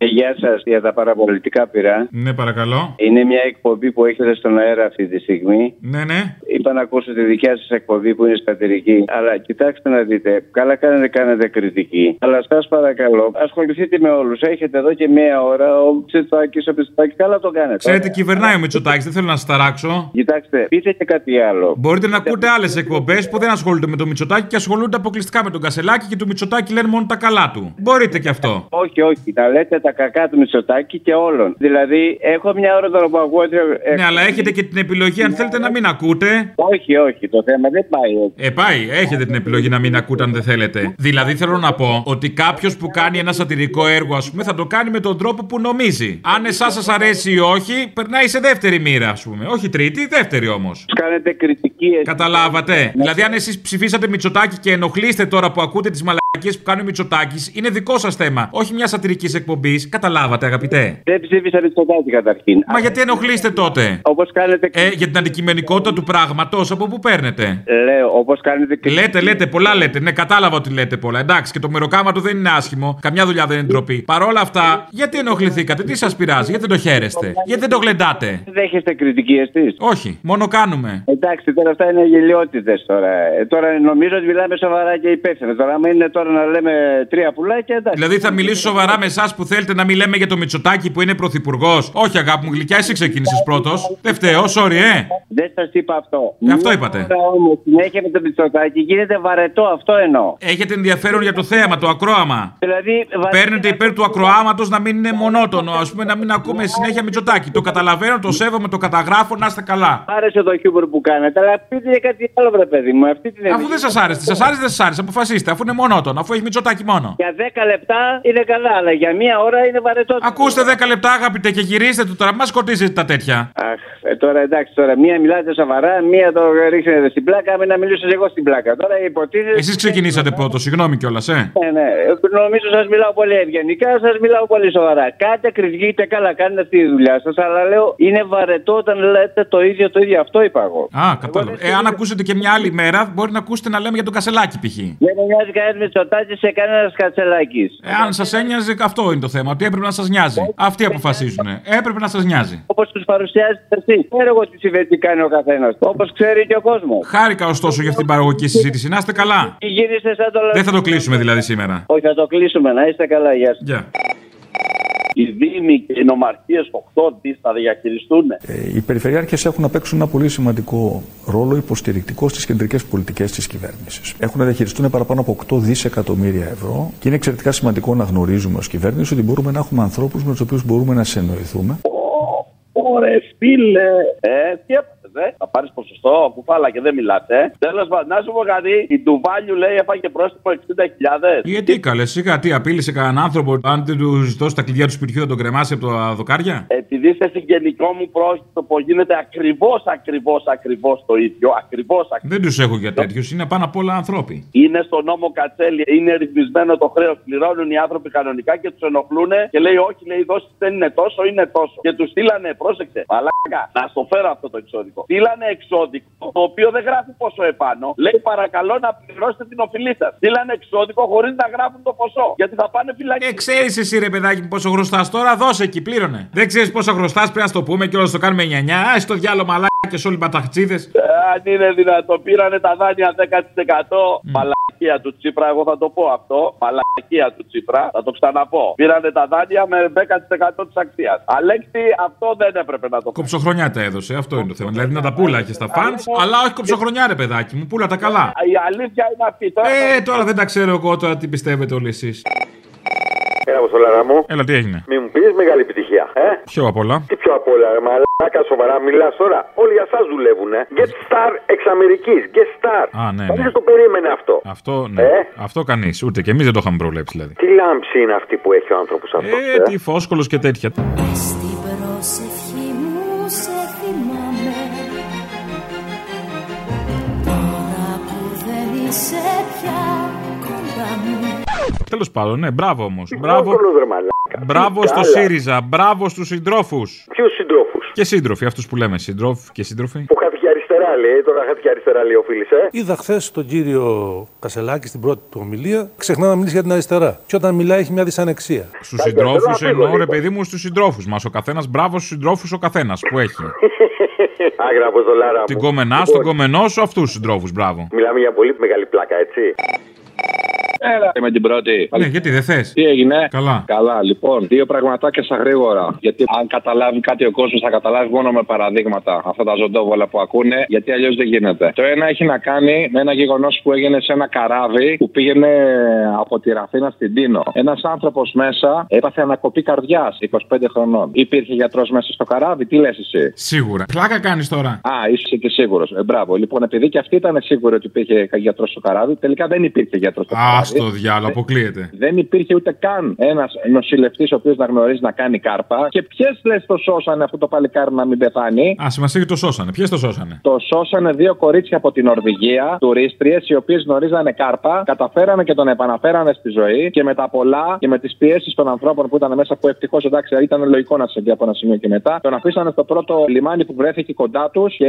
Ε, Γεια σας για τα παραπολιτικά πειρά. Ναι, παρακαλώ. Είναι μια εκπομπή που έχετε στον αέρα αυτή τη στιγμή. Ναι, ναι. Είπα να ακούσω τη δικιά σας εκπομπή που είναι στατηρική. Αλλά κοιτάξτε να δείτε, καλά κάνετε, κάνετε κριτική. Αλλά σας παρακαλώ, ασχοληθείτε με όλους. Έχετε εδώ και μία ώρα ο Τσετάκη, ο Πιστάκη, καλά το κάνετε. Ξέρετε, κυβερνάει ο Μητσοτάκης, δεν θέλω να σας ταράξω. Κοιτάξτε, πείτε και κάτι άλλο. Μπορείτε να ακούτε άλλες εκπομπές που δεν ασχολούνται με το Μητσοτάκη και ασχολούνται αποκλειστικά με τον Κασελάκη και του Μητσοτάκη λένε μόνο τα καλά του. Μπορείτε και αυτό. Όχι, όχι, να λέτε τα κακά του Μητσοτάκη και όλων. Δηλαδή, έχω μια ώρα τώρα που ακούω. ότι- ε, Ναι, αλλά έχετε και την επιλογή αν θέλετε να μην ακούτε. Όχι, όχι, το θέμα δεν πάει έτσι. Ε, πάει. Έχετε την επιλογή να μην ακούτε αν δεν θέλετε. Δηλαδή θέλω να πω ότι κάποιος που κάνει ένα σατυρικό έργο, ας πούμε, θα το κάνει με τον τρόπο που νομίζει. Αν εσάς σας αρέσει ή όχι, περνάει σε δεύτερη μοίρα, ας πούμε. Όχι τρίτη, δεύτερη όμως. Κάνετε κριτική. έτσι. Καταλάβατε. Δηλαδή, αν εσείς ψηφίσατε Μητσοτάκη και ενοχλείστε τώρα που ακούτε τις μαλακίες που κάνει ο Μητσοτάκης, είναι δικό σας θέμα. Όχι μια σατυρικής εκπομπής. Καταλάβατε, αγαπητέ. Δεν ψήφισα Μητσοτάκη καταρχήν. Μα γιατί ενοχλείστε τότε; Όπως κάνετε. Ε, για την αντικειμενικότητα του πράγματος, από πού παίρνετε; Λέω, όπως κάνετε κριτική. Λέτε, λέτε, πολλά λέτε. Ναι, κατάλαβα ότι λέτε πολλά. Εντάξει, και το μεροκάματο δεν είναι άσχημο. Καμιά δουλειά δεν είναι ντροπή. Παρ' όλα αυτά, γιατί ενοχληθήκατε, τι σας πειράζει, γιατί δεν το χαίρεστε, γιατί δεν το γλεντάτε; Δέχεστε κριτική εσείς; Όχι, μόνο κάνουμε. Εντάξει, τώρα αυτά είναι γελιότητες τώρα. Ε, τώρα νομίζω ότι μιλάμε σοβαρά και υπεύθυνα. Τώρα, άμα είναι τώρα να λέμε τρία πουλάκια, εντάξει. Δηλαδή θα μιλήσω σοβαρά με εσάς που θέλετε να μην λέμε για το Μητσοτάκι που είναι πρωθυπουργός. Όχι, αγάπη μου γλυκιά, εσύ ξεκίνησες πρώτος. Δεν φταίω, sorry, ε. Δεν σας είπα αυτό. Ε, αυτό είπατε. Όμως συνέχεια με το Μητσοτάκι γίνεται βαρετό, αυτό εννοώ. Έχετε ενδιαφέρον για το θέαμα, το ακρόαμα. Δηλαδή, Παίρνετε υπέρ του ακροάματος να μην είναι μονότονο, ας πούμε, να μην ακούμε συνέχεια Μητσοτάκι. Το καταλαβαίνω, το σέβομαι, το καταγράφω, να είστε καλά. Μ' άρεσε το χιούμορ που κάνετε, αλλά πείτε για κάτι άλλο, βρε παιδί μου. Αυτή την Αφού δεν σας άρεσε, σας άρεσε, δεν σας άρεσε, αποφασίστε, αφού είναι μονότονο, αφού έχει Μητσοτάκι μόνο. Για 10 λεπτά είναι καλά, αλλά για μία ώρα είναι βαρετό. Ακούστε 10 λεπτά, αγαπητέ, και γυρίστε του τώρα, μας σκοτίζετε τα τέτοια. Αχ, ε, τώρα εντάξει, τώρα μία μιλάτε σοβαρά, μία το ρίχνετε στην πλάκα, με να μιλήσω εγώ στην πλάκα. Τώρα υποτίθεται. Εσείς ξεκινήσατε πρώτο, συγγνώμη κιόλας, ε. Ναι, ναι. Ε, Νομίζω σας μιλάω πολύ ευγενικά, σας μιλάω πολύ σοβαρά. Κάντε κριτική, είτε καλά κάνετε αυτή τη δουλειά σας, αλλά λέω είναι βαρετό όταν λέτε το ίδιο το ίδιο. Αυτό είπα εγώ. Α, κατάλαβα. Ε, αν ακούσετε και μια άλλη μέρα, μπορεί να ακούσετε να λέμε για τον Κασελάκι π.χ. Δεν με νοιάζει κανένας Μητσοτάκη σε κανένας κατσελάκι. Ε, αν σας ένοιαζε, αυτό είναι το θέμα. Ότι έπρεπε να σας νοιάζει. Αυτοί αποφασίζουν. Έπρεπε να σας νοιάζει. Όπως τους παρουσιάζετε εσείς. Ξέρω εγώ τις συμβαίνει, τι κάνει ο καθένας. Όπως ξέρει και ο κόσμος. Χάρηκα ωστόσο για αυτήν την παραγωγική συζήτηση. Να είστε καλά. Τι γίνεστε σαν το Δεν θα το κλείσουμε δηλαδή σήμερα. Όχι, θα το κλείσουμε. Να είστε καλά, γεια σας. Γεια. Οι Δήμοι και οι νομαρχίες 8 δις θα διαχειριστούν. Ε, Οι περιφερειάρχες έχουν να παίξουν ένα πολύ σημαντικό ρόλο υποστηρικτικό στις κεντρικές πολιτικές της κυβέρνησης. Έχουν να διαχειριστούν παραπάνω από 8 δισεκατομμύρια ευρώ και είναι εξαιρετικά σημαντικό να γνωρίζουμε ως κυβέρνηση ότι μπορούμε να έχουμε ανθρώπους με τους οποίους μπορούμε να συνεννοηθούμε. Ωραία, φίλε. Ε, τι έπαθε, ε; Θα πάρεις ποσοστό, κουφάλα και δεν μιλάτε. Τέλος πάντων, να σου πω κάτι. Η Ντουβάλιου λέει έφαγε πρόστιμο 60.000. Γιατί καλέ, σιγά τι απείλησε κανέναν άνθρωπο. Αν δεν του δώσει τα κλειδιά του σπιτιού, θα τον κρεμάσει από τα δοκάρια; Επειδή είστε συγγενικό μου πρόσωπο, γίνεται ακριβώς, ακριβώς, ακριβώς το ίδιο. Ακριβώς, Δεν τους έχω για τέτοιους, είναι πάνω απ' όλα ανθρώποι. Είναι στο νόμο Κατσέλη, είναι ρυθμισμένο το χρέος. Πληρώνουν οι άνθρωποι κανονικά και τους ενοχλούν και λέει: Όχι, λέει, η δόση δεν είναι τόσο, είναι τόσο. Και τους στείλανε, πρόσεξε, μαλάκα, να στο φέρω αυτό το εξώδικο. Στείλανε εξώδικο, το οποίο δεν γράφει ποσό επάνω. Λέει παρακαλώ να πληρώσετε την οφειλή σας. Στείλανε εξώδικο χωρίς να γράφουν το ποσό. Γιατί θα πάνε φυλακή. Ε, ξέρεις εσύ ρε παιδάκι μου πόσο χρωστά τώρα, δώσε εκεί, πλήρωνε. Δεν ξέρεις πόσο χρωστά, πρέπει να στο πούμε και όλο το κάνουμε 9-9. Α το διάλογο μαλάκια όλοι παταχτσίδε. Ε, αν είναι δυνατό, πήρανε τα δάνεια 10%. Μαλακία του Τσίπρα, εγώ θα το πω αυτό. Μαλακία του Τσίπρα, θα το ξαναπώ. Πήρανε τα δάνεια με 10% της αξίας. Αλέξη, αυτό δεν έπρεπε να το κάνει. Κοψοχρονιά τα έδωσε, αυτό είναι το θέμα. Δηλαδή να τα πούλαχε στα φαν, αλλά όχι κοψοχρονιά ρε παιδάκι μου, πούλα τα καλά. Η αλήθεια είναι αυτή. Τώρα Ε, τώρα δεν τα ξέρω εγώ τώρα τι πιστεύετε όλοι εσείς. Έλα, Αποστολάρα μου. Έλα, τι έγινε; Μη μου πεις μεγάλη επιτυχία, ε. Ποιο απ' όλα. Τι πιο απ' όλα, ρε μαλάκα, σοβαρά μιλάς τώρα. Όλοι για εσάς δουλεύουν, ε. Get star εξ Αμερικής. Get star. Α, ναι, Κανείς ναι. δεν το περίμενε αυτό; Αυτό, ναι. Ε; Αυτό κανείς. Ούτε και εμείς δεν το είχαμε προβλέψει δηλαδή. Τι λάμψη είναι αυτή που έχει ο άνθρωπος αυτός. Ε, τι φόσκολος και τέτοια. Στην προσευχή μου σε θυμάμαι Τώρα που δεν είσαι πια κοντά μου Τέλος πάντων, ναι, μπράβο όμως. Μπράβο, Φόσκολος, ρε μαλάκα. μπράβο Τι στο καλά. ΣΥΡΙΖΑ, μπράβο στους συντρόφους. Ποιους συντρόφους; Και σύντροφοι, αυτούς που λέμε, συντρόφοι και σύντροφοι. Που χάθηκε αριστερά, λέει. Τώρα χάθηκε αριστερά, λέει ο φίλης, ε. Είδα χθες τον κύριο Κασελάκη στην πρώτη του ομιλία, ξεχνά να μιλήσει για την αριστερά. Και όταν μιλάει έχει μια δυσανεξία. Στους συντρόφους εννοώ, ρε παιδί μου, στους συντρόφους μας. Ο καθένας, μπράβο στους συντρόφους ο καθένας που έχει. Άγρα Αποστολάρα μου. Την κομμενά, Λοιπόν, στον κομμενό σου, αυτούς τους συντρόφους, μπράβο. Μιλάμε για πολύ μεγάλη πλάκα, έτσι. Έλα. Και με την πρώτη. Ναι, γιατί δεν θες. Τι έγινε; Καλά. Καλά, λοιπόν. Δύο πραγματάκια στα γρήγορα. Γιατί αν καταλάβει κάτι ο κόσμος, θα καταλάβει μόνο με παραδείγματα αυτά τα ζωντόβολα που ακούνε, γιατί αλλιώς δεν γίνεται. Το ένα έχει να κάνει με ένα γεγονός που έγινε σε ένα καράβι που πήγαινε από τη Ραφίνα στην Τίνο. Ένας άνθρωπος μέσα έπαθε ανακοπή καρδιάς 25 χρονών. Υπήρχε γιατρός μέσα στο καράβι, τι λες εσύ; Σίγουρα. Πλάκα κάνεις τώρα. Α, είσαι και σίγουρος. Ε, μπράβο. Λοιπόν, επειδή και αυτοί ήταν σίγουροι ότι υπήρχε γιατρός στο καράβι, τελικά δεν υπήρχε γιατρός στο Α καράβι. Το διάλογο, αποκλείεται. Δεν υπήρχε ούτε καν ένας νοσηλευτής ο οποίος να γνωρίζει να κάνει κάρπα. Και ποιες λες το σώσανε αυτό το παλικάρι να μην πεθάνει; Α, σημασία ότι το σώσανε. Ποιες το σώσανε; Το σώσανε δύο κορίτσια από την Νορβηγία, τουρίστριες, οι οποίες γνωρίζανε κάρπα, καταφέρανε και τον επαναφέρανε στη ζωή και με τα πολλά και με τις πιέσεις των ανθρώπων που ήταν μέσα, που ευτυχώς εντάξει ήταν λογικό να συμβεί από ένα σημείο και μετά, τον αφήσανε στο πρώτο λιμάνι που βρέθηκε κοντά τους και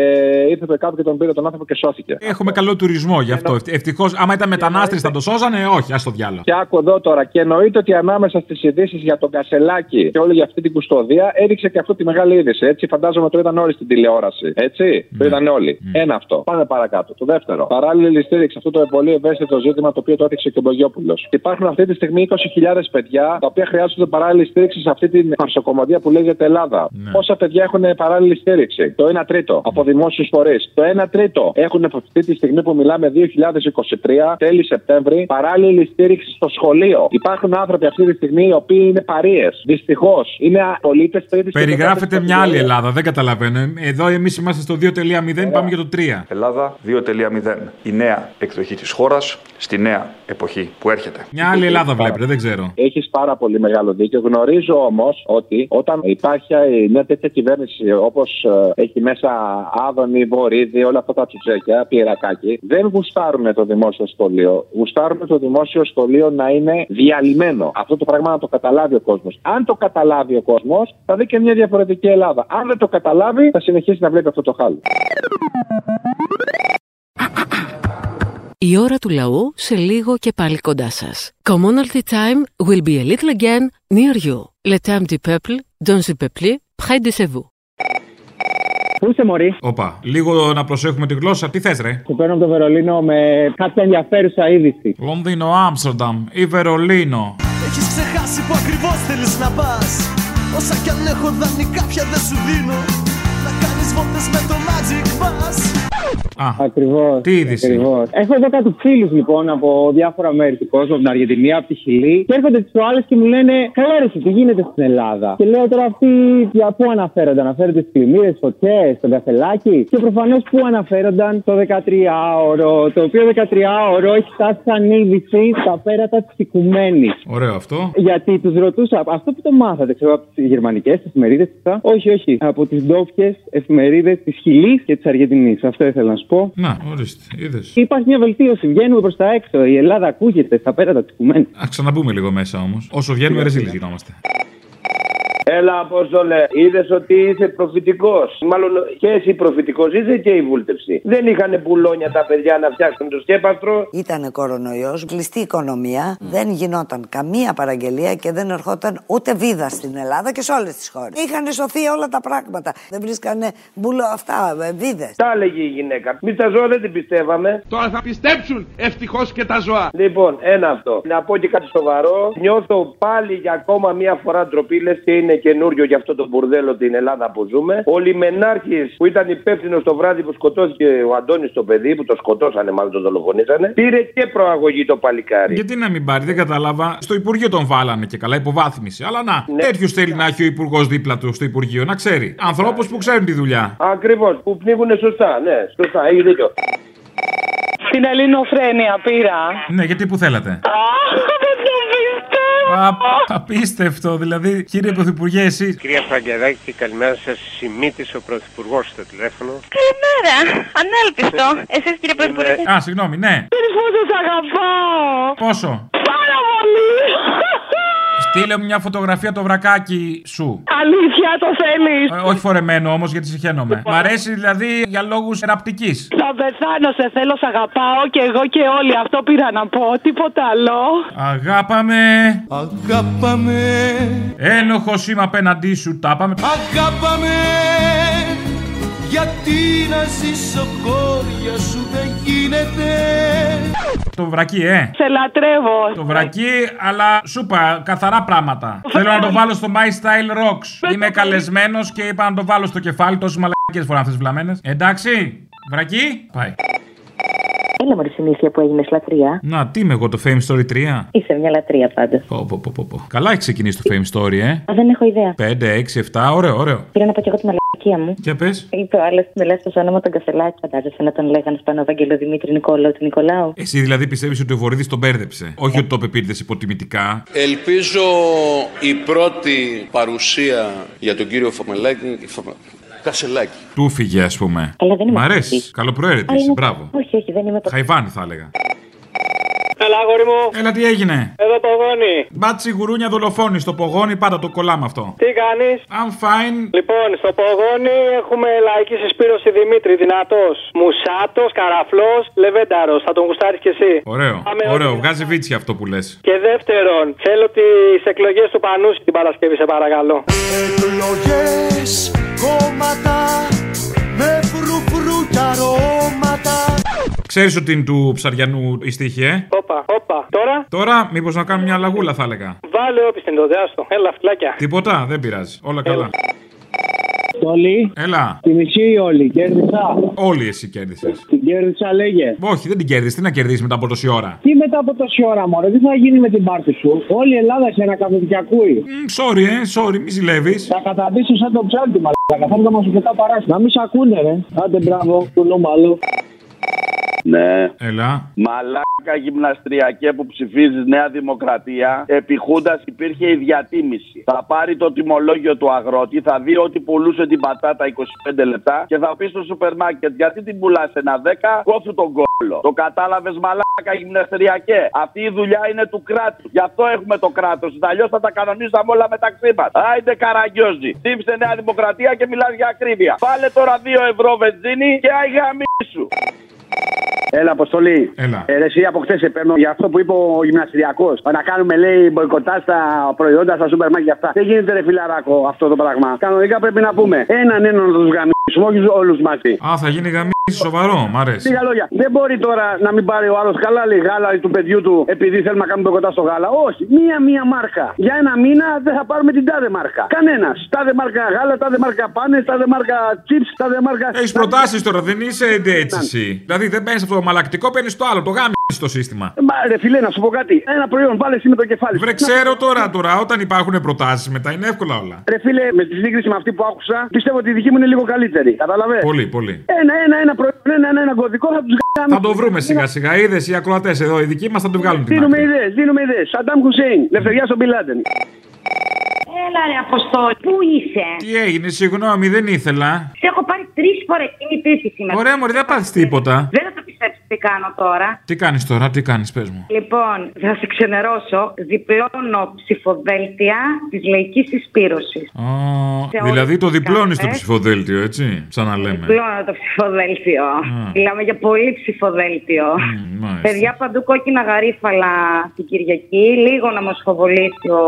ήρθε το κάπου και τον πήρε τον άνθρωπο και σώθηκε. Έχουμε καλό τουρισμό γι' αυτό. Ευτυχώς, άμα ήταν μετανάστε θα το σώζανε, όχι, ας το διάλογο. Και άκου εδώ τώρα, και εννοείται ότι ανάμεσα στις ειδήσεις για τον Κασελάκη και όλη για αυτή την κουστοδία έδειξε και αυτό τη μεγάλη είδηση. Έτσι, φαντάζομαι το είδαν όλοι στην τηλεόραση. Έτσι, το είδαν όλοι. Ένα αυτό. Πάμε παρακάτω. Το δεύτερο. Παράλληλη στήριξη αυτό το πολύ ευαίσθητο ζήτημα το οποίο το έδειξε και ο Μπογιόπουλος. Υπάρχουν αυτή τη στιγμή 20.000 παιδιά τα οποία χρειάζονται παράλληλη στήριξη σε αυτή την παρσοκομωδία που λέγεται Ελλάδα. Πόσα παιδιά έχουν παράλληλη στήριξη; Το 1 τρίτο από δημόσιους φορείς. Το 1 τρίτο έχουν αυτή τη στιγμή που μιλάμε 2023, τέλη Σεπτέμβρη, παράλληλη στήριξη στο σχολείο. Υπάρχουν άνθρωποι αυτή τη στιγμή οι οποίοι είναι παρείες. Δυστυχώς είναι πολίτες τρίτης Περιγράφεται μια άλλη Ελλάδα, δεν καταλαβαίνω. Εδώ εμείς είμαστε στο 2.0, πάμε για το 3. Ελλάδα 2.0. Η νέα εκδοχή της χώρας στη νέα εποχή που έρχεται. Μια άλλη Ελλάδα βλέπετε, δεν ξέρω. Έχεις πάρα πολύ μεγάλο δίκιο. Γνωρίζω όμως ότι όταν υπάρχει μια τέτοια κυβέρνηση όπως έχει μέσα Άδωνη, Βορύδη, όλα αυτά τα τσουτσέκια, πυρακάκι, δεν γουστάρουν το δημόσιο σχολείο. Γουστάρουν το δημόσιο σχολείο να είναι διαλυμένο. Αυτό το πράγμα να το καταλάβει ο κόσμος. Αν το καταλάβει ο κόσμος, θα δει και μια διαφορετική Ελλάδα. Αν δεν το καταλάβει, θα συνεχίσει να βλέπει αυτό το χάλι. Η ώρα του λαού σε λίγο και πάλι κοντά σας. Commonalty time will be a little again near you. Le temps du peuple, dans le peuple, près de chez vous. Πού είσαι, Μωρή; Όπα, λίγο να προσέχουμε τη γλώσσα. Τι θες, ρε; Σου παίρνω από το Βερολίνο με κάποια ενδιαφέρουσα είδηση. Λονδίνο, Άμστερνταμ ή Βερολίνο. Έχεις ξεχάσει που ακριβώς θέλεις να πας. Όσα κι αν έχω δανεικά πια δεν σου δίνω. Να κάνεις βόλτες με το Magic Bus. Α, Ακριβώς. τι είδηση. Ακριβώς. Έχω εδώ κάτι φίλους λοιπόν από διάφορα μέρη του κόσμου, από την Αργεντινή, από τη Χιλή. Και έρχονται τι προάλλες και μου λένε Καλά, ρε, εσύ, τι γίνεται στην Ελλάδα; Και λέω τώρα αυτοί για πού αναφέρονται. Αναφέρονται στις πλημμύρες, φωτιές, στον καφελάκι; Και προφανώς πού αναφέρονταν το 13ωρο. Το οποίο 13ωρο έχει φτάσει σαν είδηση στα πέρατα της Οικουμένης. Ωραίο αυτό. Γιατί τους ρωτούσα, αυτό που το μάθατε, ξέρω, από τις γερμανικές εφημερίδες, όχι, όχι, από τις ντόπιες εφημερίδες της Χιλής και της Αργεντινής. Αυτό ήθελα να σου πω. Να, ορίστε, είδες. Υπάρχει μια βελτίωση, βγαίνουμε προς τα έξω. Η Ελλάδα ακούγεται στα πέρατα τη κουμένη. Α ξαναμπούμε λίγο μέσα όμως. Όσο βγαίνουμε, ρε ζήλοι γινόμαστε. Έλα, Απόστολε, είδες ότι είσαι προφητικός. Μάλλον και εσύ προφητικός είσαι και η βούλτευση. Δεν είχαν πουλόνια τα παιδιά να φτιάξουν το σκέπαστρο. Ήταν κορονοϊός, κλειστή οικονομία, δεν γινόταν καμία παραγγελία και δεν ερχόταν ούτε βίδα στην Ελλάδα και σε όλες τις χώρες. Είχαν σωθεί όλα τα πράγματα. Δεν βρίσκανε μπουλο αυτά, ε, βίδες. Τα έλεγε η γυναίκα. Μη τα ζώα δεν την πιστεύαμε. Τώρα θα πιστέψουν ευτυχώς και τα ζώα. Λοιπόν, ένα αυτό. Να πω και κάτι σοβαρό. Νιώθω πάλι για ακόμα μία φορά ντροπή, λες και είναι καινούριο για αυτό το μπουρδέλο την Ελλάδα που ζούμε. Ο Λιμενάρχης που ήταν υπεύθυνος το βράδυ που σκοτώθηκε ο Αντώνης το παιδί, που το σκοτώσανε, μάλλον το δολοφονήσανε, πήρε και προαγωγή το παλικάρι. Γιατί να μην πάρει, δεν κατάλαβα. Στο Υπουργείο τον βάλανε και καλά, υποβάθμιση. Αλλά να, ναι. τέτοιους θέλει να έχει ο Υπουργός δίπλα του στο Υπουργείο, να ξέρει. Ανθρώπους που ξέρουν τη δουλειά. Ακριβώς, που πνίγουν σωστά, ναι, σωστά, έχει δίκιο. Στην ελληνοφρένεια πήρα. Ναι, γιατί που θέλατε. Α, απίστευτο, δηλαδή, κύριε Πρωθυπουργέ, εσείς. Κυρία Φραγκεδάκη, καλημέρα σας. Σημείτης ο Πρωθυπουργός στο τηλέφωνο. Καλημέρα. Ανέλπιστο. Εσείς κύριε Πρωθυπουργέ. Α, συγγνώμη, ναι. Ξέρεις πόσο σ' αγαπάω. Πόσο; Πάρα πολύ. Στείλε μου μια φωτογραφία το βρακάκι σου. Αλήθεια το θέλεις. Ε, όχι φορεμένο όμως, γιατί συχαίνομαι. Μ' αρέσει δηλαδή για λόγους ραπτική. Θα πεθάνω, σε θέλω, σ' αγαπάω και εγώ και όλοι. Αυτό πήρα να πω. Τίποτα άλλο. Αγάπαμε. Αγάπαμε. Ένοχος είμαι απέναντί σου, τα πάμε. Αγάπαμε. Γιατί να ζήσω χώρια σου δεν γίνεται. Το βρακί, ε. Σε λατρεύω. Το βρακί, αλλά σου είπα καθαρά πράγματα. Θέλω να το βάλω στο My Style Rocks. Είμαι καλεσμένος και είπα να το βάλω στο κεφάλι. Τόσες μαλακίε φορά αυτές βλαμμένες. Εντάξει, βρακί, πάει. Έλα μωρή συνήθεια που έγινες λατρεία. Να, τι είμαι εγώ το Fame Story 3. Είσαι μια λατρεία πάντω. Πω, πω, πω, πω, πω. Καλά έχεις ξεκινήσει το Fame Story, ε. Α, δεν έχω ιδέα. 5, 6, 7, ωραίο, ωραίο. Πήρα να πω και εγώ τη μαλακία μου. Για πες. Είπε ο άλλος στην Ελλάδα στο όνομα τον Κασελάκη. Φαντάζεσαι να τον λέγανε πάνω Βαγγελο Δημήτρη Νικόλαο του Νικολάου. Εσύ δηλαδή πιστεύεις ότι ο Βορύδης τον μπέρδεψε. Όχι ότι το είπε υποτιμητικά. Ελπίζω η πρώτη παρουσία για τον κύριο Φαμελάκη. Φαμα... Κασελάκη. Του φύγε, ας πούμε. Αλλά δεν είμαι Μ' αρέσει. αυτή. Καλοπροαίρετη, Αλλά είσαι, είναι- μπράβο. Όχι, όχι, δεν είμαι το. Χαϊβάνι θα έλεγα. Έλα, αγόρι μου. Έλα, τι έγινε; Εδώ πογόνι. Μπάτσι γουρούνια δολοφόνη στο πογόνι, πάντα το κολλάμε αυτό. Τι κάνεις; I'm fine. Λοιπόν, στο πογόνι έχουμε λαϊκή συσπήρωση Δημήτρη, δυνατός. Μουσάτος, καραφλός, λεβένταρος. Θα τον γουστάρεις κι εσύ. Ωραίο, Πάμε ωραίο. όλοι. Βγάζει βίτσι αυτό που λες. Και δεύτερον, θέλω τις εκλογές του Πανούση την Παρασκευή, σε παρακαλώ. Εκλογές, κόμματα με φρουφρού και αρώματα. Ξέρεις ότι είναι του ψαριανού η στίχη, ε; Όπα, όπα. Τώρα, Τώρα, μήπως να κάνουμε μια λαγούλα, θα έλεγα. βάλε όπι στην τότε, άστο. Έλα, φυλάκια. Τίποτα, δεν πειράζει. Όλα καλά. Όλοι. Έλα. Τη μισή όλη. Κέρδισα; Όλοι εσύ κέρδισες. Την κέρδισα, λέγε. Όχι, δεν την κέρδισε. Τι να κερδίσεις μετά από τόση ώρα; Τι μετά από τόση ώρα, μωρέ, τι θα γίνει με την πάρτι σου; Όλη η Ελλάδα σε ένα καφέ και ακούει. Sorry, ε, sorry, μη ζηλεύεις. Θα καταντήσω σαν το ψάλτη, μαλάκα. Θα να σου πετά παράστα. Να μην σ' ακούνε, ρε. Άντε, μπράβο, του νόμαλου. Ναι. Έλα. Μαλάκα γυμναστριακέ που ψηφίζει Νέα Δημοκρατία. Επί Χούντας υπήρχε η διατίμηση. Θα πάρει το τιμολόγιο του αγρότη, θα δει ότι πουλούσε την πατάτα 25 λεπτά και θα πει στο σούπερ μάρκετ γιατί την πουλάς ένα 10, κόφου τον κόλλο. Το κατάλαβες μαλάκα γυμναστριακέ. Αυτή η δουλειά είναι του κράτους. Γι' αυτό έχουμε το κράτος. Αλλιώς θα τα κανονίζαμε όλα μεταξύ μας. Άιντε καραγκιόζη. Ψήφισε Νέα Δημοκρατία και μιλάς για ακρίβεια. Βάλε τώρα 2 ευρώ βενζίνη και αγαμί σου. Έλα, Αποστολή. Έλα. Ε, ρε, εσύ από χτε σε παίρνω για αυτό που είπε ο γυμναστηριακός. Να κάνουμε, λέει, μποϊκοτά στα προϊόντα, στα σούπερ μάρκετ και αυτά. Δεν γίνεται, ρε φιλαράκο, αυτό το πράγμα. Κανονικά πρέπει να πούμε έναν έναν να τους γαμίσουμε, όχι όλους μαζί. Α, θα γίνει γαμί σοβαρό, μ' αρέσει. Λίγα λόγια. Δεν μπορεί τώρα να μην πάρει ο άλλος καλά λέει γάλα του παιδιού του επειδή θέλουμε να κάνουμε μποϊκοτά στο γάλα. Όχι. Μία-μία μάρκα. Για ένα μήνα δεν θα πάρουμε την τάδε μάρκα. Κανένας. Τάδε μάρκα γάλα, τάδε μάρκα πάνες, τάδε μάρκα chips, τάδε μάρκα. Έχεις προτάσεις τώρα, δεν είσαι έτσι εσύ. Δηλαδή δεν παίρνεις αυτό το μαλακτικό, παίρνεις το άλλο, το γάμι στο σύστημα. Ε, Μα ρε φιλέ, να σου πω κάτι. Ένα προϊόν, βάλε εσύ με το κεφάλι. Βρε, ξέρω τώρα, τώρα, όταν υπάρχουν προτάσεις μετά είναι εύκολα όλα. Ρε φίλε, με τη σύγκριση με αυτή που άκουσα, πιστεύω ότι η δική μου είναι λίγο καλύτερη. Καταλαβέ. Πολύ, πολύ. Ένα, ένα, ένα προϊόν, ένα, ένα, ένα κωδικό θα τους κάνουμε. Θα το βρούμε σιγά σιγά. Είδες οι ακροατές εδώ, οι δικοί μας θα το βγάλουν την Δίνουμε άκρη. ιδέες, δίνουμε ιδέες. Σαντάμ Χουσέιν, λευτεριά στον Μπιλάντεν. Έλα ρε Αποστόλη, πού είσαι; Τι έγινε, συγγνώμη, δεν ήθελα. Σε έχω πάρει τρεις φορές. Είναι η τρίτη σήμερα. Ωραία, μωρή, δεν πάθεις τίποτα. Δεν θα το πιστέψει. Τι κάνω τώρα; Τι κάνεις τώρα, τι κάνεις, πες μου. Λοιπόν, θα σε ξενερώσω. Διπλώνω ψηφοδέλτια της λαϊκής συσπήρωση. Α, Σε δηλαδή όλες το τις διπλώνεις το κάλπες. ψηφοδέλτιο, έτσι. Σαν να λέμε. Διπλώνω το ψηφοδέλτιο. Μιλάμε για πολύ ψηφοδέλτιο. Μάλιστα. Παιδιά παντού κόκκινα γαρίφαλα την Κυριακή. Λίγο να μας φοβολήσει ο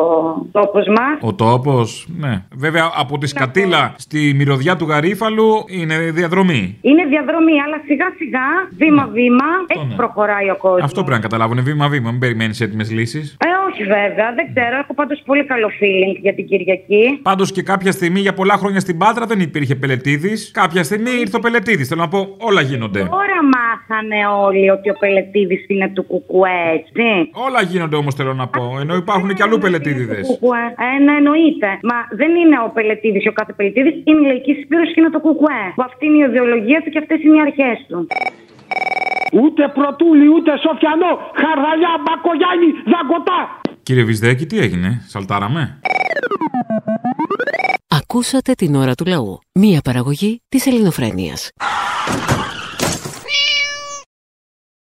τόπος μας. Ο τόπος, ναι. Βέβαια από τη Σκατήλα στη μυρωδιά του Γαρίφαλου είναι διαδρομή. Είναι διαδρομή, αλλά σιγά σιγά, βήμα-βήμα, έτσι προχωράει ο κόσμος. Ναι. Αυτό πρέπει να καταλάβουν βήμα-βήμα. Μην περιμένεις έτοιμες λύσεις. Ε, όχι βέβαια, δεν ξέρω. Έχω πάντως πολύ καλό feeling για την Κυριακή. Πάντως και κάποια στιγμή για πολλά χρόνια στην Πάτρα δεν υπήρχε πελετήδη. Κάποια στιγμή ήρθε ο πελετήδη. Θέλω να πω, όλα γίνονται. Τώρα μάθανε όλοι ότι ο Πελετήδη είναι του Κουκουέ, έτσι. Όλα γίνονται όμως θέλω να πω. Ενώ υπάρχουν και αλλού πελετήδηδε. Κουκουέ. Ε, ναι, εννοείται. Μα δεν είναι ο Πελετήδη ο κάθε Πελετήδη, είναι η λαϊκή συσπήρωση και είναι το Κουκουέ. Που αυτή είναι η ιδεολογία του και αυτές είναι οι αρχές του. Ούτε πρωτούλι, ούτε σοφιανό, χαρδαλιά, μπακογιάννη, δαγκωτά. Κύριε Βυσδέκη, τι έγινε, σαλτάραμε; Ακούσατε την ώρα του λαού. Μία παραγωγή της ελληνοφρένειας.